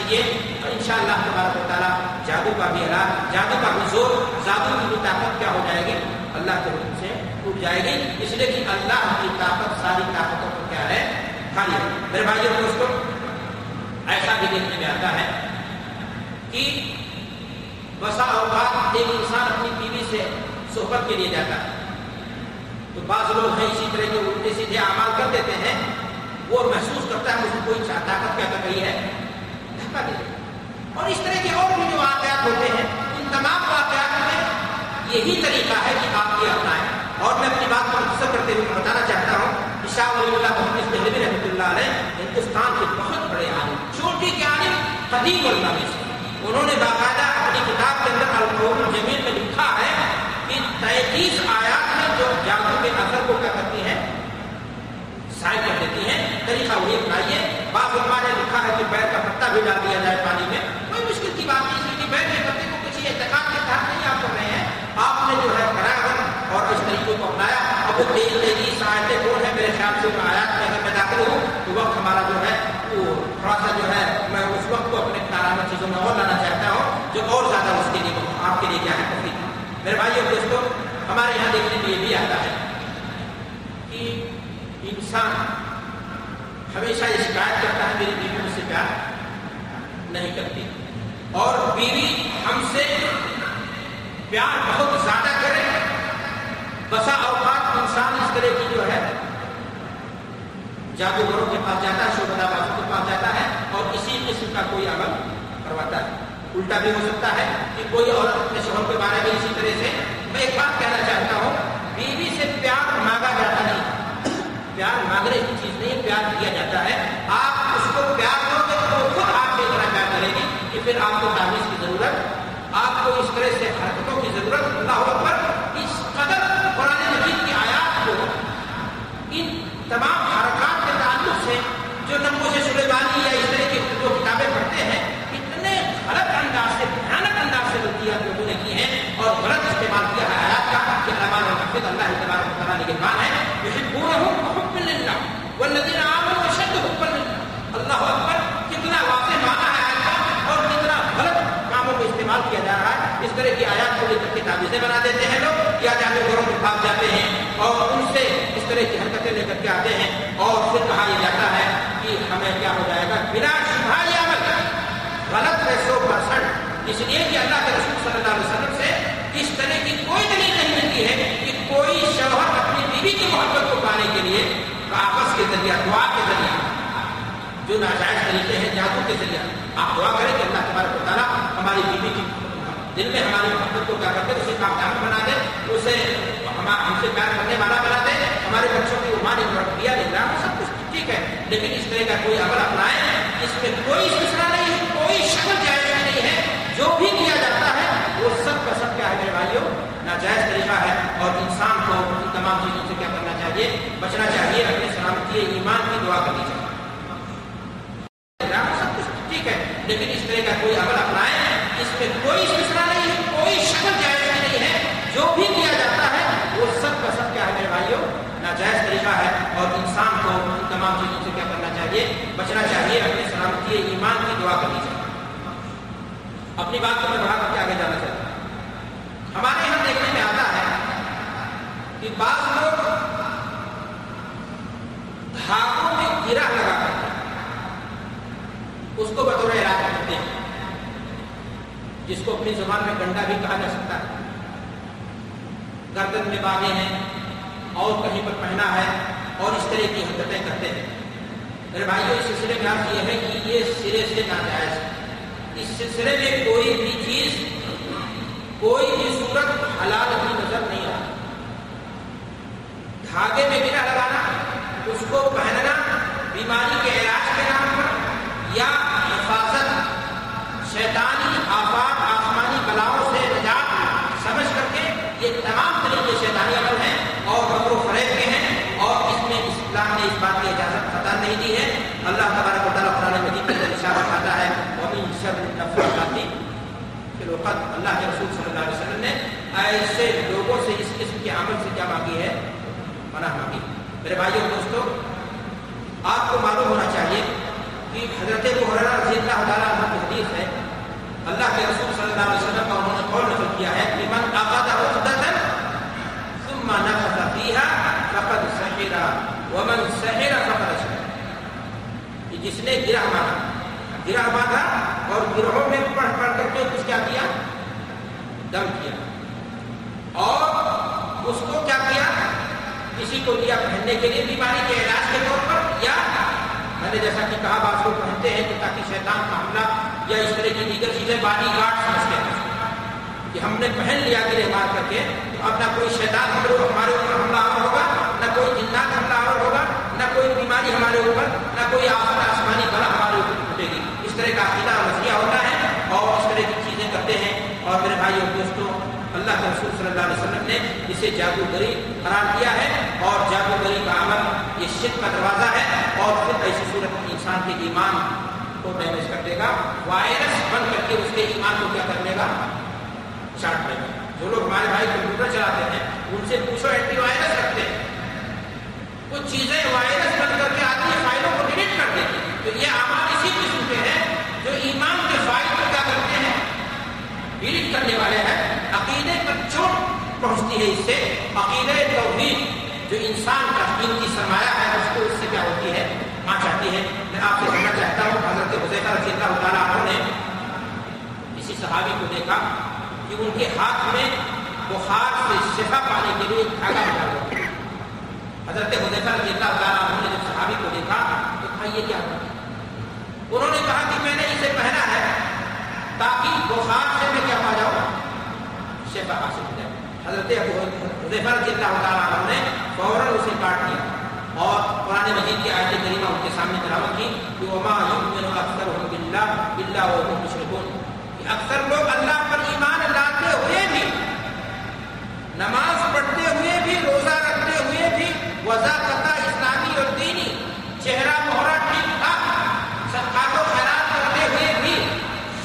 کیجیے اور ان شاء اللہ تبارک و تعالیٰ جادو کا بھی علاج جادو کا بھی زور، جادو کی بھی طاقت کیا ہو جائے گی؟ اللہ کے حکم سے ٹوٹ جائے گی۔ اس لیے کہ اللہ کی طاقت، ساری طاقتوں کو کیا ہے۔ خالی میرے بھائی دوستوں ایسا بھی دیکھنے میں آتا ہے کہ بسا اوقات ایک انسان اپنی بیوی سے صحبت کے لیے جاتا ہے۔ تو بعض لوگ ہیں اسی طرح کے، الٹے سیدھے اعمال کر دیتے ہیں۔ وہ محسوس کرتا ہے مجھے کوئی طاقت کیا کر رہی ہے دھکا دے اور اس طرح کے اور بھی جو واقعات ہوتے ہیں، ان تمام واقعات میں یہی طریقہ ہے کہ آپ یہ اپنائیں۔ اور میں اپنی بات کو مختصر کرتے ہوئے بتانا چاہتا ہوں کہ شاہ ولی اللہ محمد دہلوی رحمۃ اللہ علیہ ہندوستان کے بہت بڑے عالم چھوٹی کے عالم قدیم علماء میں سے انہوں نے باقاعدہ اپنی کتاب کے اندر القوم جمیل میں لکھا ہے کہ تینتیس آیات میں جو جادو کے اثر کو کیا کرتی ہیں؟ سائن کر دیتی ہیں، طریقہ وہی اپنائیے بعض علماء نے لکھا ہے کہ بیل کا دیا جائے پانی میں، کوئی مشکل کی بات نہیں کہ بیل کے پتے کو کسی اعتقاد کے تحت نہیں آپ کر رہے ہیں۔ آپ نے جو ہے کرایا اور اس طریقے کو اپنایا۔ اب وہ تیز تیزی آیتیں کون ہے میرے خیال سے؟ آیات میں اگر میں داخل ہوں، تو وقت ہمارا جو ہے، وہ تھوڑا سا جو ہے، میں اس وقت کو اپنے کارانہ چیزوں میں اور لانا چاہتا ہوں، جو اور زیادہ اس کے لیے، آپ کے لیے کیا ہے تفریح میرے بھائی اور دوستوں ہمارے یہاں دیکھنے میں یہ بھی آتا ہے کہ انسان ہمیشہ یہ شکایت کرتا ہے، میری بیوی مجھ سے پیار نہیں کرتی۔ اور بیوی ہم سے پیار بہت زیادہ کرے۔ بسا اوقات انسان اس طرح کی جو ہے، جادوگروں کے پاس جاتا ہے شوبدا بازوں کے پاس جاتا ہے اور اسی قسم کا کوئی عمل کرواتا ہے۔ الٹا بھی ہو سکتا ہے کہ کوئی عورت اپنے شوہر کے بارے میں اسی طرح سے، میں ایک بات کہنا چاہتا ہوں، بیوی سے پیار مانگا جاتا نہیں۔ پیار مانگنے کی چیز نہیں، پیار دیا جاتا ہے۔ پھر آپ کو تعویذ کی ضرورت، آپ کو اس طرح سے حرکتوں کی ضرورت، اللہ اکبر، اس قدر قرآن مجید کی آیات کو، ان تمام کر بنا دیتے ہیں لوگ، یا جانے گھروں کے پاس جاتے ہیں اور ان سے اس طرح کی حرکتیں لے کر کے آتے ہیں اور پھر کہا یہ جاتا ہے کہ ہمیں کیا ہو جائے گا؟ بنا شبہ یا غلط ہے سو پرسنٹ۔ اس لیے کہ اللہ کے رسول صلی اللہ علیہ وسلم سے اس طرح کی کوئی دلیل نہیں ملتی ہے کہ کوئی شوہر اپنی بیوی کی محبت کو پانے کے لیے آپس کے ذریعہ، دعا کے ذریعہ، جو ناجائز طریقے ہیں، جادو کے ذریعہ۔ آپ دعا کریں کہ اللہ تبارک و تعالیٰ ہماری بیوی کی جن میں ہماری محبت کو کیا کرتے اسے کامیاب بنا دے اسے ہم سے پیار کرنے والا بنا دے ہمارے بچوں کی عمان پرکریا رہا سب کچھ ٹھیک ہے۔ لیکن اس طرح کا کوئی عمل اپنائے، اس میں کوئی سلسلہ نہیں ہے، کوئی شکل جائز نہیں ہے۔ جو بھی کیا جاتا ہے، وہ سب کا سب کیا ہے، میرے بھائیوں، ناجائز طریقہ ہے۔ اور انسان کو ان تمام چیزوں سے کیا کرنا چاہیے؟ بچنا چاہیے، اپنی سلامتی، ایمان کی دعا کرنی چاہیے۔ سب کچھ ٹھیک ہے، لیکن اس طرح کا کوئی عمل اپنائے اس میں کوئی سلسلہ نہیں ہے کوئی شکل جائز نہیں ہے. جو بھی کیا جاتا ہے، وہ سب کا سب کیا ہے میرے بھائیوں. ناجائز طریقہ ہے اور انسان کو ان تمام چیزوں سے کیا کرنا چاہیے؟ بچنا چاہیے، اپنے سلامتی ایمان کی دعا کرنی چاہیے. اپنی بات کو میں بڑھا کر کے آگے جانا چاہتا ہوں ہمارے یہاں دیکھنے میں آتا ہے کہ بعض لوگ دھاگوں میں گرا لگا کرتے ہیں اس کو بطور علاج کرتے ہیں. جس کو اپنی زبان میں گنڈا بھی کہا جا سکتا ہے۔ گردن میں باغے ہیں، اور کہیں پر پہنا ہے، اور اس طرح کی حرکتیں کرتے ہیں۔ میرے بھائیوں اس سلسلے میں آپ یہ ہے کہ یہ سرے سے ناجائز ہے۔ اس سلسلے میں کوئی بھی چیز، کوئی بھی صورت حلال کی نظر نہیں آتی دھاگے میں گرا لگانا، اس کو پہننا، بیماری کے علاج کے نام پر، یا حفاظت شیطانی آفات، آسمانی بلاؤں سے نجات سمجھ کر کے یہ تمام طریقے شیطانی عمل ہیں اور مکر و فریب کے ہیں اور اس میں اسلام نے اس بات کی اجازت خطا نہیں دی ہے۔ اللہ تبارک و تعالیٰ قرآن مجید کے اشارہ کرتا ہے، ومن شر النفاثات فی العقد اللہ کے رسول صلی اللہ علیہ وسلم نے ایسے لوگوں سے اس قسم کے عمل سے کیا مانگی ہے؟ پناہ مانگی۔ میرے بھائیوں دوستوں آپ کو معلوم ہونا چاہیے کہ حضرت محرانہ رضی اللہ تعالیٰ عنہ کی حدیث ہے اللہ کے رسول صلی اللہ علیہ وسلم کا انہوں نے قول نقل کیا ہے کہ من آقاد عقدتا ثم نفث فيها فقد سحر ومن سحر فقد سحر کہ جس نے گرہ مانا گرہ باندھا اور گروہوں میں پڑھ پڑھ کر کے کچھ کیا کیا دم کیا اور اس کو کیا کیا کسی کو دیا پہننے کے لیے بیماری کے علاج کے طور پر یا میں نے جیسا کہ کہا بعض لوگ پہنتے ہیں کہ تاکہ شیطان کا حملہ یا اس طرح کی دیگر چیزیں باڈی گارڈ سمجھتے ہیں۔ کہ ہم نے پہن لیا گرے مار کر کے، تو اب نہ کوئی شیطان ہمارے اوپر حملہ آور ہوگا، نہ کوئی جنات حملہ آور ہوگا، نہ کوئی بیماری ہمارے اوپر، نہ کوئی آفت آسمانی بلا ہمارے اوپر ٹوٹے گی۔ اس طرح کا عقیدہ وسیع ہوتا ہے اور اس طرح کی چیزیں کرتے ہیں۔ اور میرے بھائی اور دوستوں اللہ کے رسول صلی اللہ علیہ وسلم نے اسے جادوگری قرار دیا ہے اور جادوگری کا عمل یہ شرک کا دروازہ ہے اور پھر ایسی صورت میں انسان کے ایمان کو ڈیمیج کر دے گا وائرس بن کر کے اس کے ایمان کو کیا کر لے گا؟ چاٹ لے گا۔ جو لوگ ہمارے بھائی کمپیوٹر چلاتے ہیں، ان سے پوچھو اینٹی وائرس رکھتے ہیں۔ کچھ چیزیں وائرس بن کر کے آتی ہے فائلوں کو ڈیلیٹ کر دیتی ہیں تو یہ اعمال اسی قسم کے ہیں جو ایمان کے فائل کو کیا کرتے ہیں؟ ڈیلیٹ کرنے والے ہیں۔ عقیدے پر چوٹ پہنچتی ہے اس سے۔ عقیدے توحید، جو انسان کا قیمتی سرمایہ ہے، اس کو اس سے کیا ہوتی ہے؟ ماں چاہتی ہے، میں آپ سے کہنا چاہتا ہوں، حضرت حضیفہ رضی اللہ تعالیٰ عنہ نے کسی صحابی کو دیکھا کہ ان کے ہاتھ میں بخار سے شفا پانے کے لیے دھاگا ہوا حضرت حضیفہ رضی اللہ تعالیٰ عنہ نے جب صحابی کو دیکھا تو کہا، یہ کیا ہوا انہوں نے کہا کہ میں نے اسے پہنا ہے تاکہ بخار سے میں کیا پا جاؤں شفا حاصل ہو جائے۔ حضرت حضیفہ رضی اللہ تعالیٰ عنہ نے فوراً اسے کاٹ دیا اور قرآن مجید کی آیت کے سامنے تلاوت کی، کہ وما یؤمن اکثرهم باللہ الا وهم مشرکون۔ کہ اکثر لوگ اللہ پر ایمان لاتے ہوئے بھی، نماز پڑھتے ہوئے بھی، روزہ رکھتے ہوئے بھی وضاقتہ اسلامی اور دینی چہرہ مہرہ ٹھیک ٹھاک صدقات و خیرات کرتے ہوئے بھی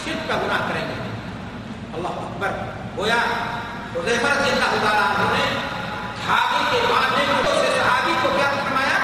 شرک کا گناہ کریں گے۔ اللہ اکبر، گویا حضیفہ رضی اللہ تعالیٰ عنہ نے دھاگے کے مادھیم سے صحابی کو کیا فرمایا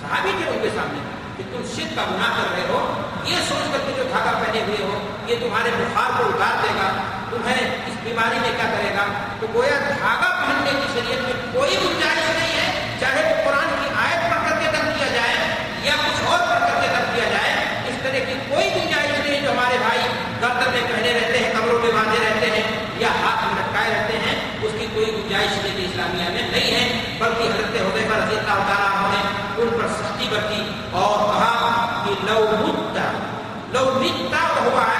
صحابی کے ان کے سامنے کہ تم شرک کا گناہ کر رہے ہو یہ سوچ کر کے جو دھاگا پہنے ہوئے ہو یہ تمہارے بخار کو اتار دے گا تمہیں اس بیماری میں کیا کرے گا تو گویا دھاگا پہننے کی شریعت میں کوئی گنجائش نہیں ہے چاہے وہ قرآن کی آیت پڑھ کر کے دم کیا جائے یا کچھ اور پڑھ کر کے دم کیا جائے اس طرح کی کوئی گنجائش نہیں جو ہمارے بھائی گردن میں پہنے رہتے ہیں کمروں میں باندھے رہتے ہیں یا ہاتھ میں لٹکائے رہتے ہیں اس کی کوئی گنجائش شریعت اسلامیہ میں نہیں ہے بلکہ حضرت حضیفہ رضی اللہ تعالیٰ عنہ نے ان پر سختی برتی اور کہا کہ لو متا لو متا ہوا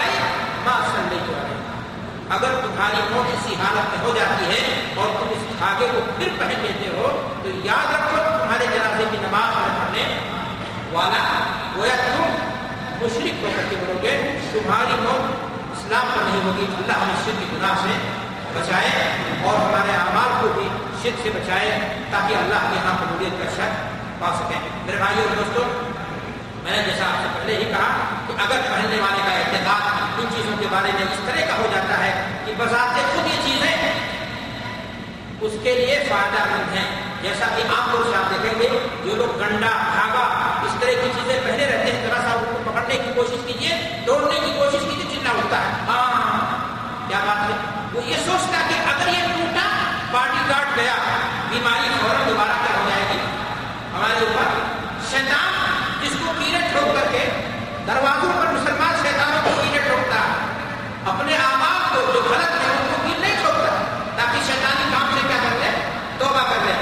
اگر تمہاری موت اسی حالت میں ہو جاتی ہے اور تم اس دھاگے کو پھر پہن لیتے ہو، تو یاد رکھو تمہارے جنازے کی نماز میں پڑھنے والا گویا تم مشرق ہو کر کے بولو گے، تمہاری موت اسلام پر نہیں ہوگی، اللہ ہمیں شرک کی گناہ سے بچائے اور ہمارے اعمال کو بھی شرک سے بچائے تاکہ اللہ کے یہاں قبولیت کا شک پا سکیں میرے بھائی اور دوستوں میں نے جیسا آپ سے پہلے ہی کہا کہ اگر پہننے والے کا اعتقاد ان چیزوں کے بارے میں اس طرح کا ہو جاتا ہے کہ بذات خود یہ چیزیں اس کے لیے فائدہ مند ہیں۔ جیسا کہ عام طور سے آپ دیکھیں گے، جو لوگ گنڈا دھاگا اس طرح کی چیزیں پہنے رہتے ہیں، ذرا سا ان کو پکڑنے کی کوشش کیجیے توڑنے کی کوشش کیجیے چلنا ہوتا ہے۔ ہاں کیا بات ہے؟ وہ یہ سوچتا کہ اگر یہ ٹوٹا، باڈی گارڈ گیا، بیماری فوراً دوبارہ کیا ہو جائے گی؟ ہمارے اوپر شیطان جس کو کیڑے ٹھوک کر کے دروازوں پر مسلمان شیطانوں کو کیڑے ٹھوکتا اپنے آباد کو جو غلط ہے ان کو کیڑ نہیں ٹھوکتا تاکہ شیطانی کام سے کیا کر لے توبہ کر لے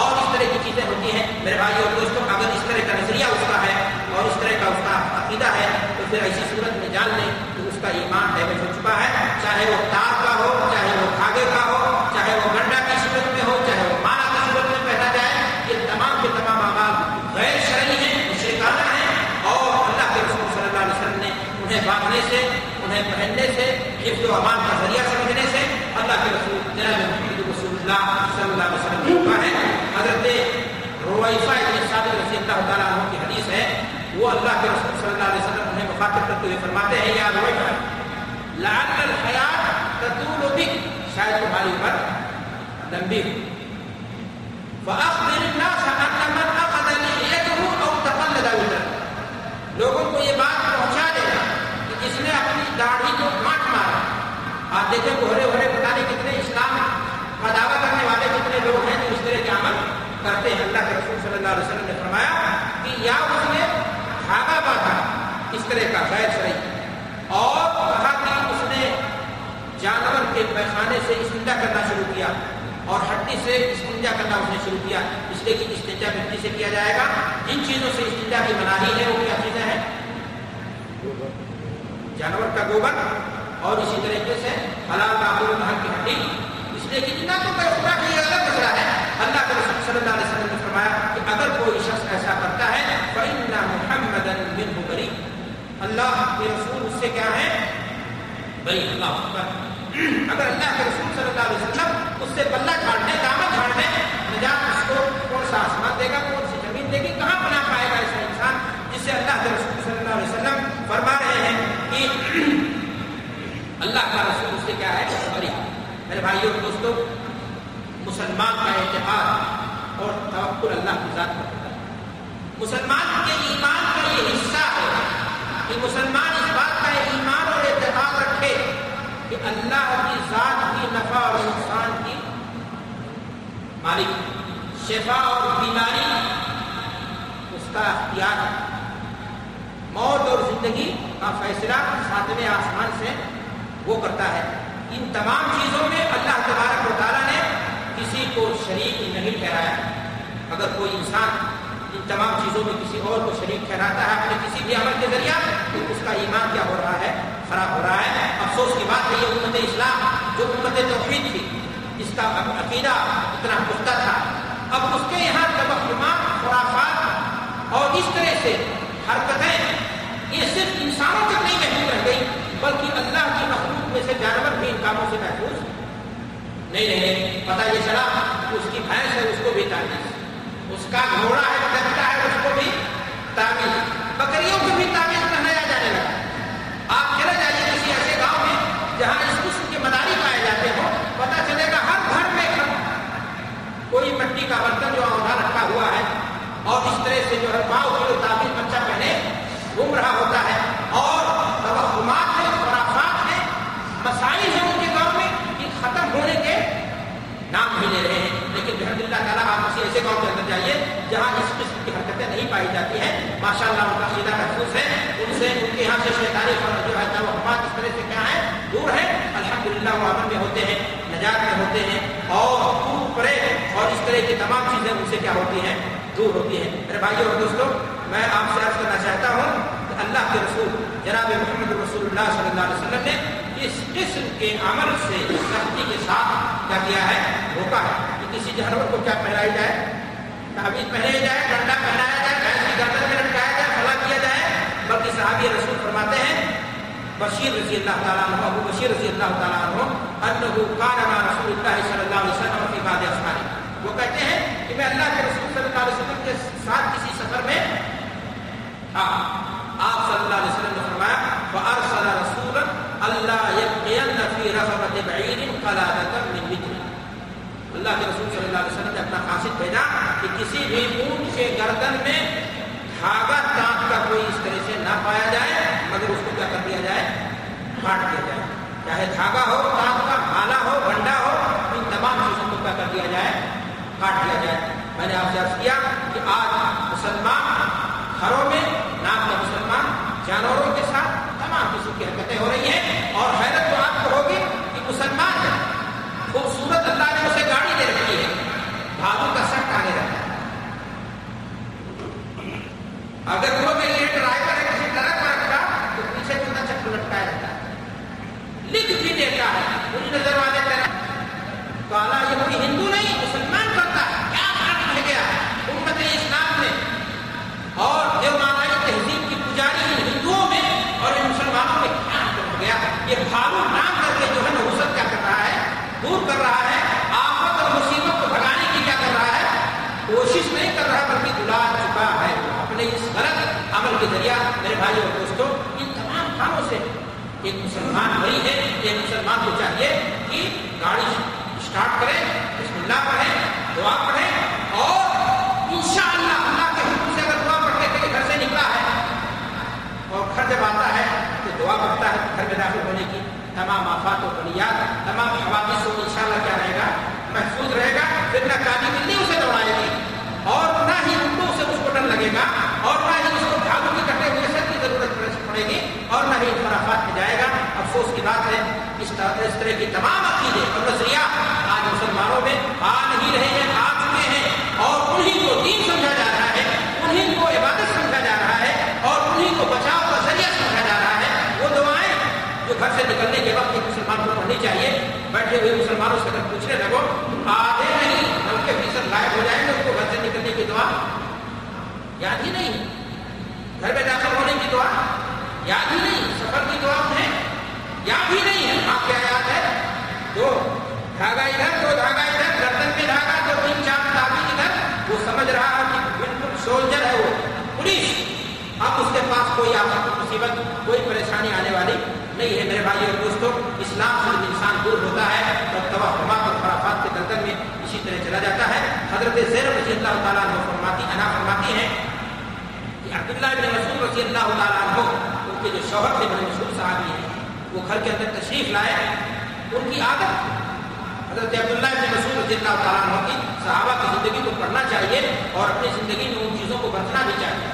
اور اس طرح کی چیزیں ہوتی ہیں میرے بھائی اور دوستوں اگر اس طرح کا نظریہ اس کا ہے اور اس طرح کا اس کا عقیدہ ہے تو پھر ایسی صورت میں جان لیں کہ اس کا ایمان ڈیمیج ہو چکا ہے چاہے وہ تار کا ہو چاہے وہ دھاگے کا ہو چاہے وہ گنڈا کی صورت میں ہو چاہے وہ مانا کی صورت میں پہنا جائے یہ تمام کے تمام آباد غیر شرعی ہیں مشرکانہ ہیں اور اللہ کے رسول صلی اللہ علیہ وسلم نے انہیں باندھنے سے انہیں پہننے سے حفظ و امان کا ذریعہ سمجھنے سے اللہ کے رسول جناب محمد رسول اللہ صلی اللہ علیہ وسلم نے کہا ہے حضرت رویفہ ابن ثابت رضی اللہ تعالیٰ عنہ کی حدیث ہے وہ اللہ کے رسول صلی اللہ علیہ وسلم انہیں مخاطب کرتے ہوئے فرماتے ہیں، یا رویفہ لعل الحیات تطول بک، شاید تمہاری عمر لمبی ہو فأخبر الناس أن من أخذ لحيته أو تقلد وزره لوگوں کو یہ بات پہنچا دینا کہ جس نے اپنی داڑھی کو کاٹ مارا۔ آپ دیکھیں گہرے گہرے پتا نہیں کتنے اسلام کا دعویٰ کرنے والے کتنے لوگ ہیں جو اس طرح کے عمل کرتے ہیں۔ اللہ کے رسول صلی اللہ علیہ وسلم نے فرمایا کہ یا اس نے دھاگا باندھا اس طرح کا غیر صحیح اور کہا کہ اس نے جانور کے پیخانے سے استنجا کرنا شروع کیا اور ہڈی سے استنجا کرنا اس نے شروع کیا۔ اس لیے کہ استنجا مٹی سے کیا جائے گا، جن چیزوں سے استنجا کی مناہی ہے، وہ کیا چیزیں ہیں؟ جانور کا گوبر اور اسی طریقے سے حلال معمول محل کی ہڈی۔ اس لیے کہ جتنا تو میں پورا کہ یہ الگ مسئلہ ہے۔ اللہ کے رسول صلی اللہ علیہ وسلم نے فرمایا کہ اگر کوئی شخص ایسا کرتا ہے، فَإِنَّ مُحَمَّدًا مِنْهُ اللہ کے رسول اس سے کیا ہے بری اللہ اکبر۔ اگر اللہ کے رسول صلی اللہ علیہ وسلم اس سے بلہ جھاڑنے دامن جھاڑنے نجات اس کو؟ کون سا آسمان دے گا؟ کون سی زمین دے گی؟ کہاں بنا پائے گا ایسا انسان جس سے اللہ کے رسول صلی اللہ علیہ وسلم فرما رہے ہیں کہ اللہ کا رسول اس سے کیا ہے؟ بری میرے بھائیوں اور دوستوں، مسلمان کا اتحاد اور توکل اللہ کی ذات پر ہوتا ہے۔ مسلمان کے ایمان کہ مسلمان اس بات کا ایمان اور اتحاد رکھے کہ اللہ کی ذات کی نفع اور نقصان کی مالک شفا اور بیماری اس کا اختیار ہے۔ موت اور زندگی کا فیصلہ ساتویں آسمان سے وہ کرتا ہے۔ ان تمام چیزوں میں اللہ تبارک و تعالیٰ نے کسی کو شریک نہیں ٹھہرایا۔ اگر کوئی انسان ان تمام چیزوں میں کسی اور کو شریک ٹھہراتا ہے، اپنے کسی بھی عمل کے ذریعہ تو اس کا ایمان کیا ہو رہا ہے؟ خراب ہو رہا ہے۔ افسوس کی بات ہے، یہ امت اسلام جو امت توحید تھی، جس کا عقیدہ اتنا پختہ تھا۔ اب اس کے یہاں تبکمات خرافات اور اس طرح سے حرکتیں، یہ صرف انسانوں تک نہیں محفوظ رہ گئی بلکہ اللہ کی مخلوق میں سے جانور بھی ان کاموں سے محفوظ۔ نہیں رہے پتہ یہ چلا، اس کی بھینس ہے، اس کو بھی تعمیر اس کا گھوڑا ہے لگتا ہے، اس کو بھی تعمیر۔ بکریوں کو بھی تعمیر پہنایا جانے لگا۔ آپ چلے جائیے کسی ایسے گاؤں میں جہاں اس قسم کے مداری پائے جاتے ہوں۔ پتہ چلے گا ہر گھر میں کوئی مٹی کا برتن جو اونا رکھا ہوا ہے اور اس طرح سے جو ہے پاؤ کلو تعمیر بچہ پہنے گھوم رہا ہوتا ہے اور توہمات ہیں، خرافات ہیں، مسائل ہیں ان کے گاؤں میں یہ ختم ہونے کے نام بھی لے رہے ہیں۔ لیکن الحمد اللہ تعالیٰ آپ کسی ایسے گاؤں کے جہاں اس قسم کی حرکتیں نہیں پائی جاتی ہیں ماشاء اللہ ان کا سیدھا محفوظ ہے ان سے، ان کے یہاں سے شیطانی جو ہے وہ توہمات اس طرح سے کیا ہے دور ہے الحمد للہ وہ امن میں ہوتے ہیں، نجات میں ہوتے ہیں۔ اور خوب پڑے اور اس طرح کی تمام چیزیں ان سے کیا ہوتی ہیں، دور ہوتی ہیں۔ میرے بھائیوں اور دوستوں، میں آپ سے عرض کرنا چاہتا ہوں کہ اللہ کے رسول، جناب محمد رسول اللہ صلی اللہ علیہ وسلم نے اس قسم کے عمل سے سختی کے ساتھ کیا کیا ہے روکا ہے۔ کہ کسی جانور کو کیا پہنائی جائے تعبیر پہنے جائے ڈنڈا پہنایا جائے بھینس کی گردن میں لٹکایا جائے فلا کیا جائے، بلکہ صحابی رسول فرماتے ہیں، بشیر رضی اللہ تعالیٰ عنہ، ابو بشیر رضی اللہ تعالیٰ عنہ، انہو کان مع رسول اللہ صلی اللہ علیہ وسلم فی بعد اصحابہ۔ کہ میں اللہ کے رسول صلی اللہ علیہ وسلم کے ساتھ کسی سفر میں تھا آپ صلی اللہ علیہ وسلم نے فرمایا فارسل رسولا اللہ يبقين في رغبت بعير قلادة من اللہ کے رسول صلی اللہ علیہ وسلم نے اپنا قاصد بھیجا کہ کسی بھی اونٹ کے گردن میں دھاگا تانپ کا کوئی اس طرح سے نہ پایا جائے، مگر اس کو کیا کر دیا جائے؟ کاٹ دیا جائے۔ چاہے دھاگا ہو تانپ کا مالا ہو بنڈا ہو، ان تمام چیزوں کو کیا کر دیا جائے؟ کاٹ دیا جائے۔ میں نے آپ سے عرض کیا کہ آج مسلمان گھروں میں، نام کا مسلمان جانوروں کے ساتھ تمام قسم کی حرکتیں ہو رہی ہیں اور حیرت تو آپ کو ہوگی کہ مسلمان خوبصورت اللہ نے اسے گاڑی دے رکھی ہے بھالو کا سٹ آگے رہتا ہے اگر وہ کے لیے ڈرائیور ہے کسی ٹرک پر رکھا تو پیچھے کتنا چکر لٹکایا رہتا ہے لکھ بھی دیتا ہے پوری نظر والے طرح کالا یہ کوئی ہندو نہیں، مسلمان کرتا ہے۔ کیا فرق رہ گیا؟ امت اسلام میں۔ اور دیومانائی تہذیب کی پجاری ان ہندوؤں میں اور ان مسلمانوں میں کیا فرق ہو گیا؟ یہ بھالو نام کر کے جو ہے نوسط کیا کر رہا ہے؟ دور کر رہا ہے۔ آفت اور مصیبت کو بھگانے کی کیا کر رہا ہے؟ کوشش نہیں کر رہا، بلکہ دلا چکا ہے۔ اپنے اس غلط عمل کے ذریعہ میرے بھائی اور دوستوں، ان تمام کاموں سے ایک مسلمان بڑی ہے، ایک مسلمان کو چاہیے۔ اسٹارٹ کرے بسم اللہ پڑھے دعا پڑھے اور انشاءاللہ اللہ کے حکم سے اگر دعا پڑھنے کے لیے گھر سے نکلا ہے اور گھر جب آتا ہے تو دعا پڑھتا ہے گھر میں داخل ہونے کی، تمام آفات و بنیاد تمام حوادث و انشاءاللہ کیا رہے گا؟ محفوظ رہے گا پھر نہ کالی بلی اسے دوڑائے گی، اور نہ ہی اردو سے اس کو ڈر لگے گا، اور نہ ہی اس کو جھاگوں کی کٹے ہوئے سر کی ضرورت پڑے گی، اور نہ ہی انفرافات میں جائے گا افسوس کی بات ہے اس طرح کی تمام عقیدے اور نظریہ آج مسلمانوں میں آ نہیں رہے ہیں، آ چکے ہیں اور انہیں کو دین سمجھا جا رہا ہے، انہیں کو عبادت سمجھا جا رہا ہے اور انہیں کو بچاؤ کا ذریعہ سمجھا جا رہا ہے۔ وہ دعائیں جو گھر سے نکلنے کے وقت ایک مسلمان کو پڑھنی چاہیے، بیٹھے ہوئے مسلمانوں سے اگر پوچھنے لگو آدھے نہیں بلکہ فیصد غائب ہو جائیں گے اس کو گھر سے نکلنے کی دعا۔ یاد ہی نہیں۔ گھر میں داخل ہونے کی دعا۔ یاد ہی نہیں، سفر کی دعا انہیں یاد ہی نہیں ہے آپ کیا یاد ہے دو دھاگا ادھر دو دھاگا ادھر گردن میں دھاگا دو تین چار تعبیر ادھر وہ سمجھ رہا کہ بالکل سولجر ہے وہ پولیس اب اس کے پاس کوئی آفت مصیبت کوئی پریشانی آنے والی نہیں ہے میرے بھائی اور دوستوں اسلام سے جب انسان دور ہوتا ہے تو توہمات اور خرافات کے دردن میں اسی طرح چلا جاتا ہے حضرت زیر رضی اللہ تعالیٰ عنہ فرماتی انا فرماتی ہیں کہ عبداللہ بن مسعود رضی اللہ تعالیٰ عنہ، ان کے جو شوہر تھے بڑے مشہور صحابی ہیں وہ گھر کے اندر تشریف لائے، ان کی عادت حضرت عبداللہ بن مسعود رضی اللہ تعالیٰ عنہ کی صحابہ کی زندگی کو پڑھنا چاہیے اور اپنی زندگی میں ان چیزوں کو برتنا بھی چاہیے۔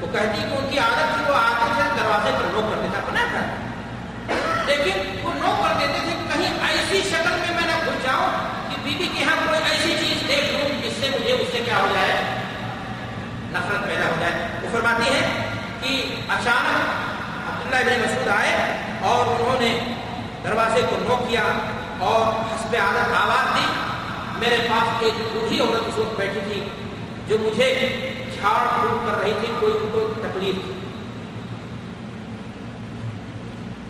وہ کہتی کہ ان کی عادت تھی، وہ آتے تھے دروازے پر نوک کر دیتا، بنا تھا لیکن وہ نوک کر دیتے تھے، کہیں ایسی شکل میں میں نہ گھس جاؤں کہ بیوی کے یہاں کوئی ایسی چیز دیکھ لوں جس سے مجھے اس سے کیا ہو جائے، نفرت پیدا ہو جائے۔ وہ فرماتی ہے کہ اچانک عبداللہ بن مسعود آئے اور انہوں نے دروازے کو نوک کیا اور حسب عادت آواز دی۔ میرے پاس ایک بوڑھی عورت اس وقت بیٹھی تھی جو مجھے جھاڑ پھوٹ کر رہی تھی، کوئی ان کو تکلیف تھی۔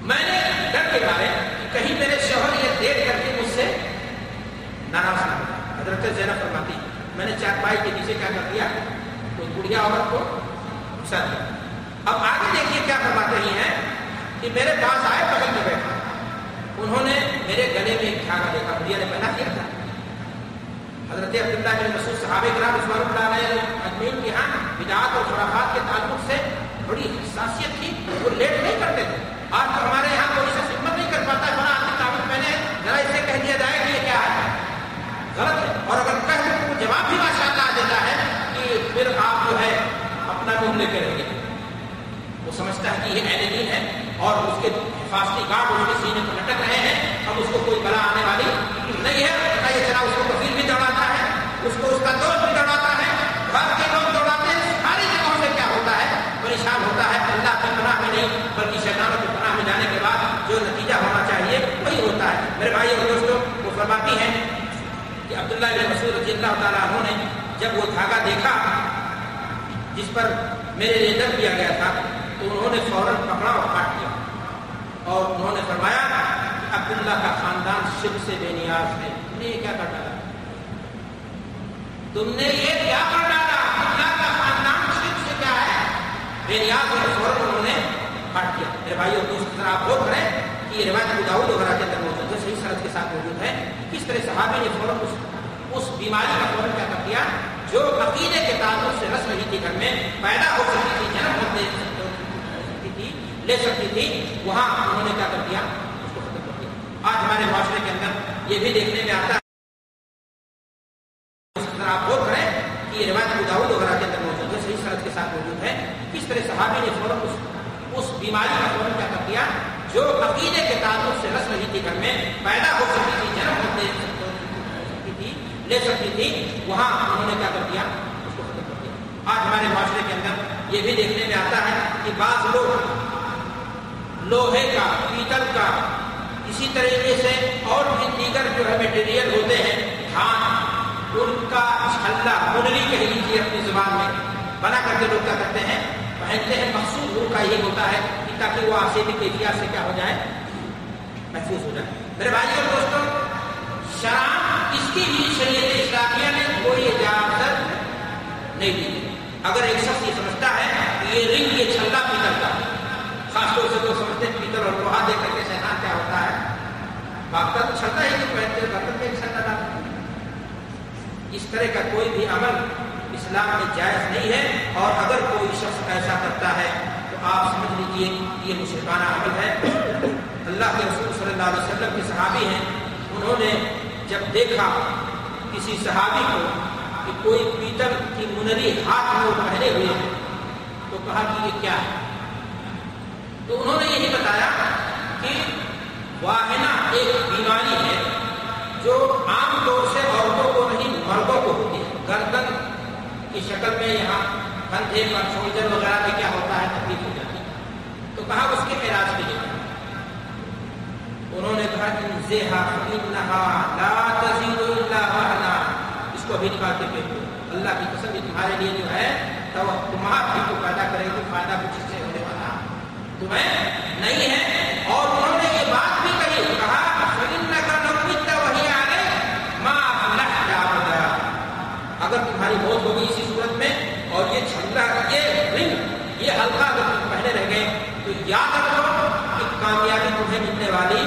میں نے ڈر کے مارے کہ کہیں میرے شوہر یہ دیکھ کر کے مجھ سے ناراض نہ ہو۔ حضرت زینب فرماتی میں نے چار پائی کے نیچے کیا کر دیا، کوئی بڑھیا عورت کو گھسا دیا۔ اب آگے دیکھیے کیا فرما رہی ہیں کہ میرے پاس آئے بغل میں بیٹھا۔ انہوں نے میرے گلے میں ایک دھاگا دیکھا، بڑھیا نے پہنا کیا تھا۔ حضرت عبداللہ بن مسعود صحابہ کرام رضوان اللہ علیہ اجمعین کے ہاں بدعات اور خرافات کے تعلق سے بڑی حساسیت تھی، وہ لیٹ نہیں کرتے تھے۔ آج تو ہمارے یہاں کوئی سے خدمت نہیں کر پاتا ہے بڑا آدمی تعلق میں نے ذرا اسے کہہ دیا جائے کہ یہ کیا ہے؟ غلط ہے۔ سمجھتا ہے کہ یہ اہل ہے اور اس کے حفاظتی گارڈ اس کے سینے پر لٹک رہے ہیں، اب اس کو کوئی بلا آنے والی نہیں ہے پتا یہ چلا اس کو کفیل بھی دوڑاتا ہے، اس کو اس کا دوست بھی دوڑاتا ہے گھر کے لوگ دوڑاتے ہیں، ساری جگہوں سے کیا ہوتا ہے؟ پریشان ہوتا ہے، اللہ کی پناہ میں نہیں، بلکہ شیطانوں کی پناہ میں جانے کے بعد جو نتیجہ ہونا چاہیے وہی ہوتا ہے۔ میرے بھائی اور دوستوں وہ فرماتی ہیں کہ عبداللہ بن مسعود رضی اللہ تعالیٰ عنہ نے جب وہ دھاگا دیکھا، جس پر میرے لیے دم کیا گیا تھا تو انہوں نے فوراً پکڑا اور کاٹ دیا۔ اور انہوں نے فرمایا کہ عبداللہ کا خاندان شرک سے بے نیاز ہے۔ انہیں یہ کیا کر ڈالا؟ تم نے یہ کیا کر ڈالا؟ اللہ کا خاندان شرک سے کیا ہے؟ بے نیاز ہوئے فوراً انہوں نے ہٹ کیا میرے بھائی اور دوست طرح آپ لوگ کریں کہ یہ روایت ابو داؤد وغیرہ کے اندر موجود ہے، صحیح سرحد کے ساتھ موجود ہے۔ کس طرح صحابی نے فوراً اس اس بیماری کا فوراً کیا کر دیا؟ جو عقیدے کے تعلق سے رس رہی تھی گھر میں، پیدا ہو سکتی تھی جنم ہوتے سکتی لے سکتی تھی، وہاں انہوں نے کیا کر دیا؟ اس کو ختم کر دیا۔ آج ہمارے معاشرے کے اندر یہ بھی دیکھنے میں آتا ہے آپ غور کریں کہ یہ روایت ابو داؤد وغیرہ کے اندر موجود ہے، صحیح سرحد کے ساتھ موجود ہے۔ کس طرح صحابی نے فوراً اس اس بیماری کا فوراً کیا کر دیا؟ جو عقیدے کے تعلق سے رس رہی تھی، گھر میں پیدا ہو سکتی تھی، جنم ہوتے سکتی تھی، لے سکتی تھی، وہاں انہوں نے کیا کر دیا؟ اس کو ختم کر دیا۔ آج ہمارے معاشرے کے اندر یہ بھی دیکھنے میں آتا ہے کہ بعض لوگ لوہے کا، پیتل کا۔ اسی طریقے سے اور بھی دیگر جو ہے میٹیریل ہوتے ہیں دھان ان کا چھلا منری کہہ لیجیے اپنی زبان میں۔ بنا کر کے لوگ کیا کرتے ہیں؟ پہنتے ہیں مقصود ان کا یہی ہوتا ہے، کہ تاکہ وہ آسے کیفیات سے کیا ہو جائے، محفوظ ہو جائے۔ میرے بھائی اور دوستوں، شراب اس کی بھی شریعت اسلامیہ نے کوئی اجازت نہیں دی۔ اگر ایک شخص یہ سمجھتا ہے کہ یہ رنگ، یہ چھلا پیتل کا۔ خاص طور سے جو سمجھتے ہیں پیتل اور لوہا دے کر کے شیطان کیا ہوتا ہے باقتا تو چھلتا ہی نہیں پہنتے برتن میں چھلتا ڈالتے اس طرح کا کوئی بھی عمل اسلام میں جائز نہیں ہے اور اگر کوئی شخص ایسا کرتا ہے تو آپ سمجھ لیجیے یہ مشرقانہ عمل ہے اللہ کے رسول صلی اللہ علیہ وسلم کے صحابی ہیں انہوں نے جب دیکھا کسی صحابی کو کہ کوئی پیتل کی منری ہاتھ میں پہنے ہوئے ہیں تو کہا کہ یہ کیا ہے تو انہوں نے یہی بتایا کہ واہنا ایک بیماری ہے جو عام طور سے عورتوں کو نہیں، مردوں کو ہوتی ہے۔ گردن کی شکل میں یہاں کندھے پر شولڈر وغیرہ میں کیا ہوتا ہے، تکلیف ہو جاتی ہے۔ تو کہا اس کے علاج کے لیے انہوں نے کہا اس کو بھی نکال کے پھینک اللہ کی قسم، یہ تمہارے لیے جو ہے، تو تمہارا کو پیدا کرے گی، فائدہ کچھ اس سے ہونے والا تمہیں نہیں ہے۔ اور انہوں نے یہ بات بھی کہی، کہا اگر تمہاری موت ہوگی اسی صورت میں، اور یہ چھلا یہ رنگ، یہ ہلکا اگر تم پہنے رہ گئے، تو یاد رکھو کہ کامیابی تمہیں ملنے والی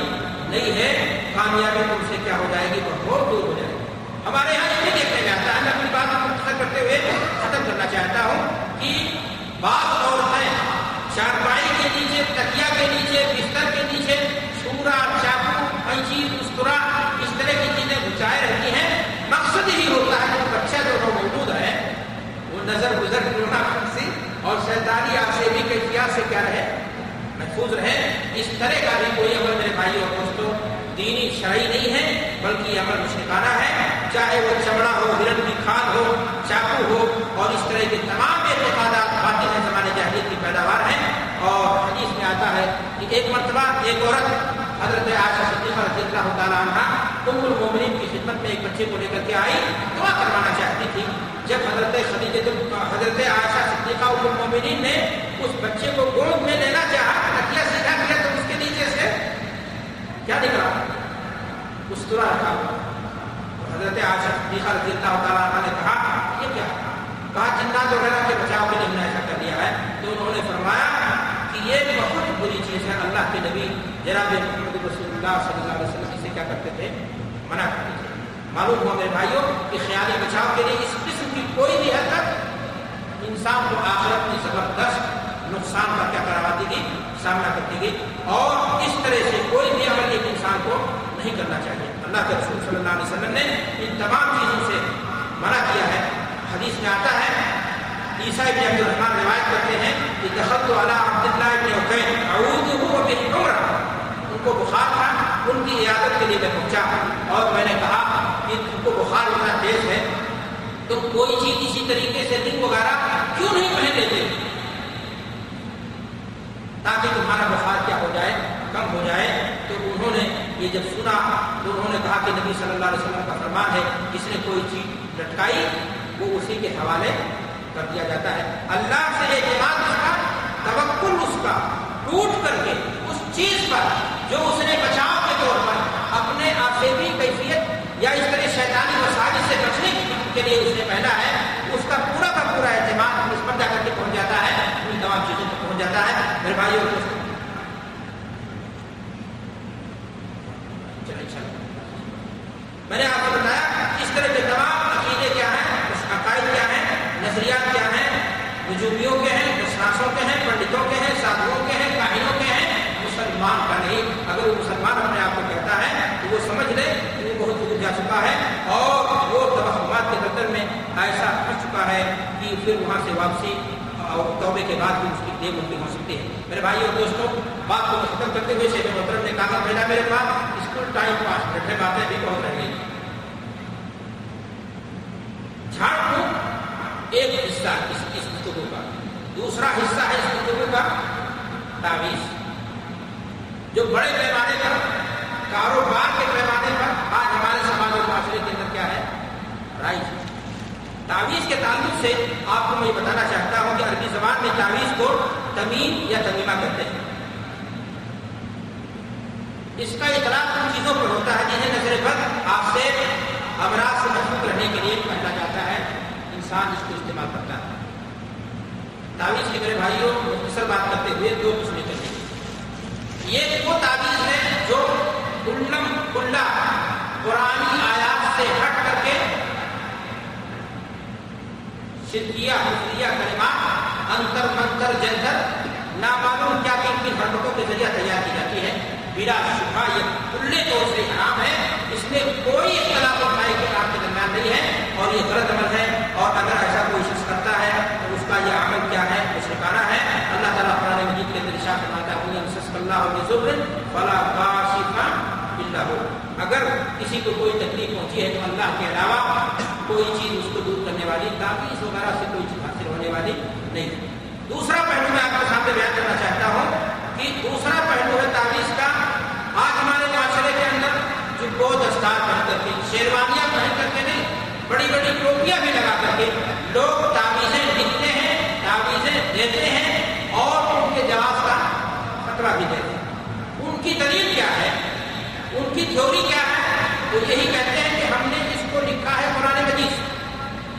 نہیں ہے۔ کامیابی تم سے کیا ہو جائے گی؟ بہت دور ہو جائے گی۔ ہمارے یہاں یہ بھی دیکھنے میں آتا ہے، میں اپنی بات مختصر کرتے ہوئے ختم کرنا چاہتا ہوں کہ بعض عورتیں چارپائی کے نیچے تکیا کے نیچے، بستر کے نیچے چھورا چاقو پنچی مسکرا اس طرح کی چیزیں بچائے رہتی ہیں۔ مقصد یہی ہوتا ہے کہ بچہ جو وہ موجود ہے، وہ نظر گزر سی اور شیطانی آپ سے بھی کیفیات سے کیا رہے، محفوظ رہے۔ اس طرح کا بھی کوئی عمل میرے بھائی اور دوستوں دینی شرعی نہیں ہے، بلکہ یہ عمل مشرکانہ ہے۔ چاہے وہ چمڑا ہو، ہرن کی کھاد ہو، چاقو ہو، اور اس طرح کے تمام اعتقادات باطل ہیں زمانے جاہلیت کی پیداوار ہیں۔ اور حدیث میں آتا ہے کہ ایک مرتبہ ایک عورت حضرت عائشہ صدیقہ رضی اللہ تعالیٰ عنہ ام المومنین کی خدمت میں ایک بچے کو لے کر کے آئی، دعا کروانا چاہتی تھی۔ جب حضرت خدیجہ حضرت عائشہ صدیقہ ام المومنین نے اس بچے کو گود میں لینا چاہا تکیا سیکھا کیا تو اس کے نیچے سے کیا نکلا؟ اسطورہ رکھا۔ حضرت عائشہ صدیقہ رضی اللہ تعالیٰ عنہ نے کہا، یہ کیا؟ کہا، جنات وغیرہ کے بچاؤ کے لیے ہم نے ایسا کر لیا ہے۔ تو انہوں نے فرمایا یہ بہت بری چیز ہے۔ اللہ کے نبی جناب محمد رسول اللہ صلی اللہ علیہ وسلم اسے کیا کرتے تھے؟ منع کرتے تھے۔ معلوم ہوا میرے بھائیوں کہ خیالی بچاؤ کے لیے اس قسم کی کوئی بھی حرکت انسان کو آخرت میں زبردست نقصان کا کیا کرواتی گی سامنا کرتی گی اور اس طرح سے کوئی بھی عمل ایک انسان کو نہیں کرنا چاہیے۔ اللہ کے رسول صلی اللہ علیہ وسلم نے ان تمام چیزوں سے منع کیا ہے۔ حدیث میں آتا ہے عیسیٰ ابن عبد الرحمان روایت کرتے ہیں کہ دخلت علی عبداللہ ابن عقین اعوذ اعوذہ بالعمرہ۔ ان کو بخار تھا، ان کی عیادت کے لیے میں پہنچا۔ اور میں نے کہا کہ ان کو بخار اتنا تیز ہے۔ تو کوئی چیز اسی طریقے سے رنگ وغیرہ کیوں نہیں پہن لیتے؟ تاکہ تمہارا بخار کیا ہو جائے، کم ہو جائے۔ تو انہوں نے یہ جب سنا، تو انہوں نے کہا کہ نبی صلی اللہ علیہ وسلم کا فرمان ہے، جس نے کوئی چیز لٹکائی، وہ اسی کے حوالے کر دیا جاتا ہے۔ اللہ سے اعتماد اس کا توکل اس کا، ٹوٹ کر کے اس چیز پر جو اس نے بچاؤ کے طور پر اپنے آسیبی کیفیت یا اس طرح شیطانی مسائل سے بچنے کے لیے اس نے پہنا ہے، اس کا پورا کا پورا اعتماد اس پر جا کر کے پہنچ جاتا ہے، ان تمام چیزوں تک پہنچ جاتا ہے۔ میرے بھائی اور دوستوں میں نے آپ کو بتایا، اس طرح کے نظریات کیا ہیں؟ وجوبیوں کے ہیں دشناسوں کے ہیں، پنڈتوں کے ہیں، سادھوؤں کے ہیں، کاہنوں کے ہیں، مسلمان کا نہیں۔ اگر وہ مسلمان اپنے آپ کو کہتا ہے، تو وہ سمجھ لے کہ وہ بہت دور جا چکا ہے اور وہ توہمات کے قدر میں ایسا پھنس چکا ہے کہ پھر وہاں سے واپسی اور توبے کے بعد بھی اس کی دے ممکن ہو سکتی ہے۔ میرے بھائی اور دوستوں بات کو ختم کرتے ہوئے شیخ محترم نے کہا بھیجا میرے پاس اسکول ٹائم پاس، بیٹھے باتیں بھی بہت رہی۔ جھاڑ پھونک ایک حصہ اس اس گفتگو کا دوسرا حصہ ہے اس گفتگو کا تعویذ جو بڑے پیمانے پر کاروبار کے پیمانے پر آج ہمارے سماج اور معاشرے کے اندر کیا ہے رائج تعویذ کے تعلق سے آپ کو میں یہ بتانا چاہتا ہوں کہ عربی زبان میں تعویذ کو تمیم یا تمیمہ کہتے ہیں اس کا اطلاق ان چیزوں پر ہوتا ہے جنہیں نظر بد آپ سے امراض سے محفوظ رہنے کے لیے پہنا انسان اس کو استعمال کرتا ہے۔ تعویذ کے میرے بھائیوں، مختصر بات کرتے ہوئے دو قسمیں کرتے ہیں یہ وہ تعویذ ہے جو کلم کلا پرانی آیات سے ہٹ کر کے شرکیہ حفریہ کلمات انتر منتر، جنتر، نامعلوم کیا کہ ان کی حرکتوں کے ذریعہ تیار کی جاتی ہے۔ بلا شبہ یہ کھلے طور سے حرام ہے۔ اس میں کوئی اختلاف اور بھائی کے آپ کے درمیان نہیں ہے اور یہ غلط عمل ہے اور اگر ایسا کوئی شخص کرتا ہے تو اس کا یہ عمل کیا ہے اس شکارہ ہے اللہ تعالیٰ قرآن مجید کے اندر اشاعت فرماتا ہے اللہ علیہ فلا کاشفا الا ہو اگر کسی کو کوئی تکلیف پہنچی ہے تو اللہ کے علاوہ کوئی چیز اس کو دور کرنے والی تاکہ وغیرہ سے کوئی چیز حاصل ہونے والی نہیں دوسرا پہلو میں آپ کے سامنے بیان کرنا چاہتا ہوں کہ دوسرا پہلو ہے تعویذ کا آج ہمارے معاشرے کے اندر جو بو دستار پہن کر کے شیروانیاں پہن کر کے نہیں بڑی بڑی ٹوپیاں بھی لگا کر کے لوگ تعویذیں لکھتے ہیں تعویذیں دیتے ہیں اور ان کے جواز کا خطرہ بھی دیتے ہیں کی دلیل کیا ہے؟ ان کی تھیوری کیا ہے؟ وہ یہی کہتے ہیں کہ ہم نے اس کو لکھا ہے قرآن مجید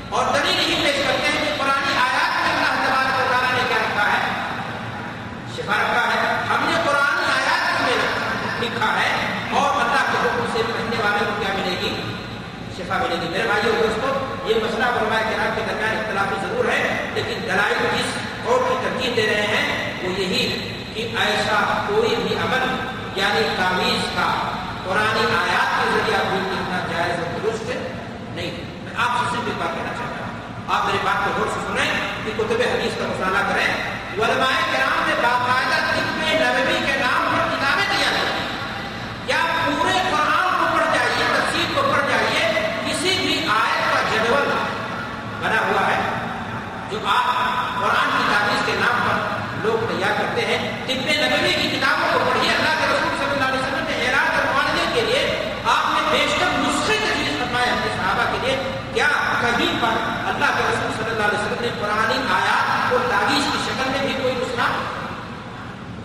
اور دلیل یہی پیش کرتے ہیں کہ پرانی آیات میں اللہ تبارک و تعالیٰ نے کیا رکھا ہے؟ شفا رکھا ہے۔ ہم نے قرآن آیات میں لکھا ہے اور اللہ کے حکم سے پہننے والے کو کیا ملے گی؟ شفا ملے گی۔ میرے بھائی اور دوستوں یہ مسئلہ علماء کرام کے درمیان اختلاف ضرور ہے، لیکن دلائل جس اور کی ترکیب دے رہے ہیں، وہ یہی کہ ایسا کوئی بھی عمل یعنی تعویذ کا قرآن آیات کے ذریعے بھی لکھنا جائز اور درست نہیں میں آپ سے صرف ایک بات کہنا چاہتا ہوں۔ آپ میری بات کو غور سے سنیں کہ کتب حدیث کا مطالعہ کریں۔ علماء کرام نے باقاعدہ طب نبوی کے نام پر کتابیں تیار کی کیا پورے قرآن کو پڑھ جائیے، تفسیر کو پڑھ جائیے، کسی بھی آیت کا جدول بنا ہوا ہے جو آپ قرآن کی تعویذ کے نام پر لوگ تیار کرتے ہیں طب نبوی کی کتابوں کو پڑھیے اللہ کے رسول صلی اللہ علیہ وسلم نے اعراض اور معالجے کے لیے آپ نے بیشتر نسخے تجویز فرمائے اپنے صحابہ کے لیے کیا کہیں پر اللہ کے رسول صلی اللہ علیہ وسلم نے پرانی آیات کو تعویذ کی شکل میں بھی کوئی نسخہ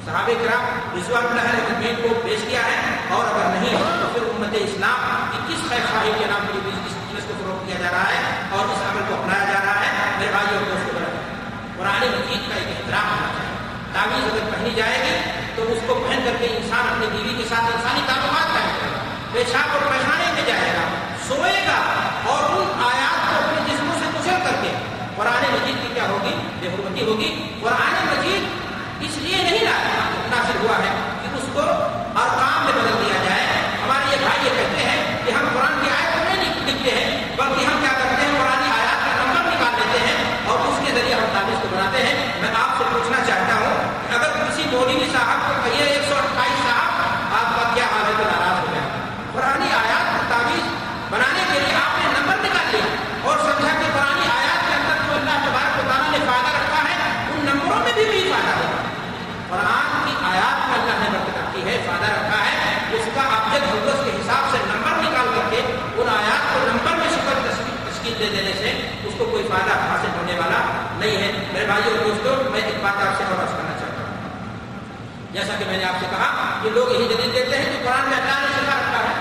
صحابہ کرام رضوان اللہ علیہ تدبیر کو پیش کیا ہے اور اگر نہیں تو پھر امت اسلام کی کس خیر خواہی کے نام پر اس چیز کو فروغ کیا جا رہا ہے اور اس عمل کو اپنایا جا رہا ہے؟ میرے بھائی اور دوستوں، قرآن مجید کا ایک احترام ہونا چاہیے۔ تعویذ اگر پہنی جائے گی تو اس کو پہن کر کے انسان اپنی بیوی کے ساتھ انسانی تعلقات قائم کرے۔ گا پیشاب اور پیخانے میں جائے گا، سوئے گا اور ان آیات کو اپنے جسموں سے کچل کر کے قرآن مجید کی کیا ہوگی؟ بے حرمتی ہوگی۔ قرآن مجید اس لیے نہیں لایا ناصر ہوا ہے کہ اس کو ارکام میں بدل دیا جائے ہمارے یہ بھائی یہ کہتے ہیں کہ ہم قرآن کی آیت کو نہیں لکھتے ہیں بلکہ ہم کیا کرتے ہیں قرآن آیات کا نمبر نکال لیتے ہیں اور اس کے ذریعے ہم تعویذ کو بناتے ہیں میں آپ سے پوچھنا چاہتا ہوں کہ اگر کسی مولوی صاحب کو کہیے ایک سو اٹھائیس صاحب آپ کا کیا حال ہے تو ناراض ہو جائے قرآن آیات کو تعویذ بنانے کے لیے آپ نے نمبر نکال لیا اور سمجھا کہ قرآن آیات کے اندر جو اللہ تبارک و تعالیٰ نے فائدہ رکھا ہے ان نمبروں میں بھی بھی فائدہ ہوگا قرآن کی آیات میں اللہ نے برکت رکھی ہے فائدہ رکھا ہے اس کا ابجد حضرت کے حساب سے نمبر نکال کر کے ان آیات کو نمبر میں شکل تشکیل دے دینے سے اس کو کوئی فائدہ حاصل ہونے والا نہیں ہے میرے بھائی اور دوستوں میں ایک بات آپ سے اور کرنا چاہتا ہوں جیسا کہ میں نے آپ سے کہا کہ لوگ یہی دلیل دیتے ہیں کہ قرآن میں اللہ نے شکا رکھا ہے۔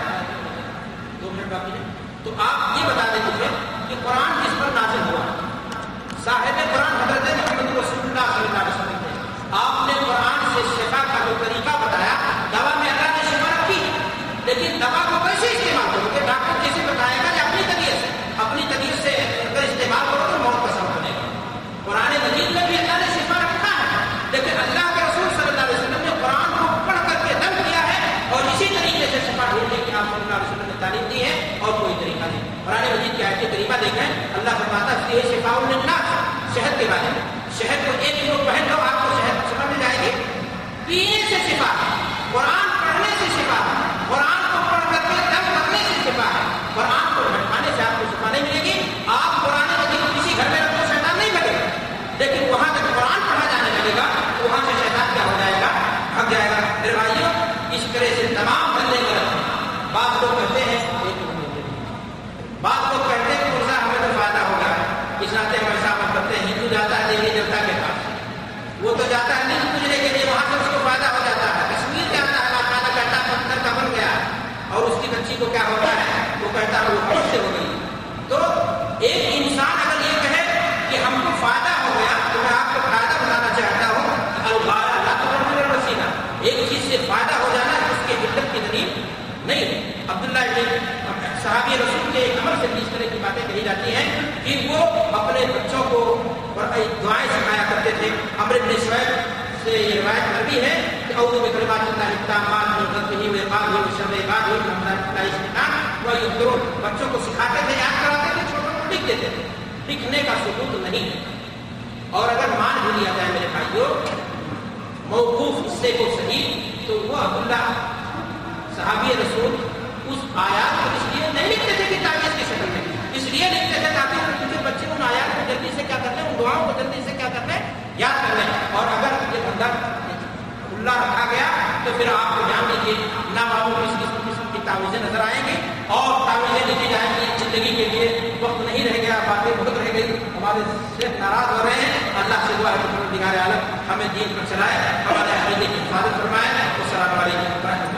دو منٹ باقی ہے تو آپ یہ بتا دیں مجھے کہ قرآن کس پر نازل ہوا؟ صاحب قرآن حضرت محمد رسول اللہ صلی اللہ علیہ وسلم آپ نے قرآن سے شفا کا جو طریقہ بتایا دوا میں اللہ نے شفا رکھی لیکن دوا کو کیسے استعمال کرو گے ڈاکٹر کیسے بتائے گا کہ اپنی طبیعت سے اپنی طبیعت سے اگر استعمال کرو تو موت کا سبب بنے گا قرآن مجید میں بھی اللہ نے شفا رکھا ہے لیکن اللہ کے رسول صلی اللہ علیہ وسلم نے قرآن کو پڑھ کر کے دم کیا ہے اور اسی طریقے سے شفا ڈھونڈنے کی آپ صلی اللہ علیہ وسلم نے تعلیم دی ہے اور کوئی طریقہ نہیں قرآن مجید کی آیت طریقہ دیکھیں اللہ فرماتا ہے یہ شفا الناس شہد کے بارے میں شہد کو ایک کلو پہن لو آپ کو شہد شفا مل جائے گی پینے سے شفا ہے قرآن پڑھنے سے شفا ہے قرآن کو پڑھ کر کے دم کرنے سے شفا ہے قرآن کو بھٹکانے سے آپ کو شفا نہیں ملے گی آپ قرآن مجید کسی گھر میں رکھو شیطان نہیں بنے گا لیکن وہاں تک قرآن پڑھا جانے لگے گا تو وہاں سے شیطان کیا ہو جائے گا بھگ جائے گا میرے بھائیوں اس طرح سے تمام بندے کر بعض لوگ کہتے ہیں بعض لوگ کہتے ہیں کہ مرزا ہمیں تو فائدہ ہوگا اس ناطے ہم ایسا عمل کرتے ہیں ہندو جاتا ہے دیوی دیوتا کے پاس وہ تو جاتا ہے نہیں پوجنے کے لیے وہاں سے اس کو فائدہ ہو جاتا ہے کشمیر جاتا ہے باقاعدہ کہتا ہے پتھر کا بن گیا اور اس کی بچی کو کیا ہوتا ہے وہ کہتا ہے وہ خود سے ہو گئی تو ایک انسان اگر یہ کہے کہ ہم کو فائدہ ہو گیا تو میں آپ کو فائدہ بتانا چاہتا ہوں الغار اللہ تو وسیلہ ایک چیز سے فائدہ ہو جانا اس کے حدت کی دلیل نہیں ہے عبداللہ ابن صحابی رسول کے ایک عمل سے بھی اس طرح کی باتیں کہی جاتی ہیں کہ وہ اپنے بچوں کو دعائیں سکھایا کرتے تھے امر ابن شعیب سے یہ روایت کرتی ہے کہ اعوذ بکلمات اللہ التامات من غضبه وعقابه وشر عباده ومن لا الشیطان ويذكرون بچوں کو سکھاتے تھے یاد کراتے تھے چھوٹوں کو لکھ دیتے تھے لکھنے کا ثبوت نہیں ہے۔ اور اگر مان بھی لیا جائے میرے بھائیوں، موقوف حصے کو صحیح، تو وہ عبداللہ صحابی رسول اس آیات کو اس لیے نہیں لکھتے تھے کہ تعویذ کی شکل میں۔ اس لیے لکھتے تھے تاکہ ان کے بچے ان آیات کو جلدی سے کیا کرتے ہیں، ان دعاؤں کو جلدی سے کیا کرتے ہیں، یاد کر لیں۔ اور اگر یہ بندہ کھلا رکھا گیا، تو پھر آپ کو جان لیجیے نہ معلوم اس قسم کی تعویذیں نظر آئیں گی۔ اور تعویذیں لکھی جائیں زندگی کے لیے وقت نہیں رہ گیا، باتیں بہت رہ گئی ہمارے سے ناراض ہو رہے ہیں۔ اللہ سے دعا ہے کہ نگار عالم ہمیں دین پر چلائے، ہمارے عقیدے کی حفاظت فرمائے۔ السلام علیکم۔ ورحمۃ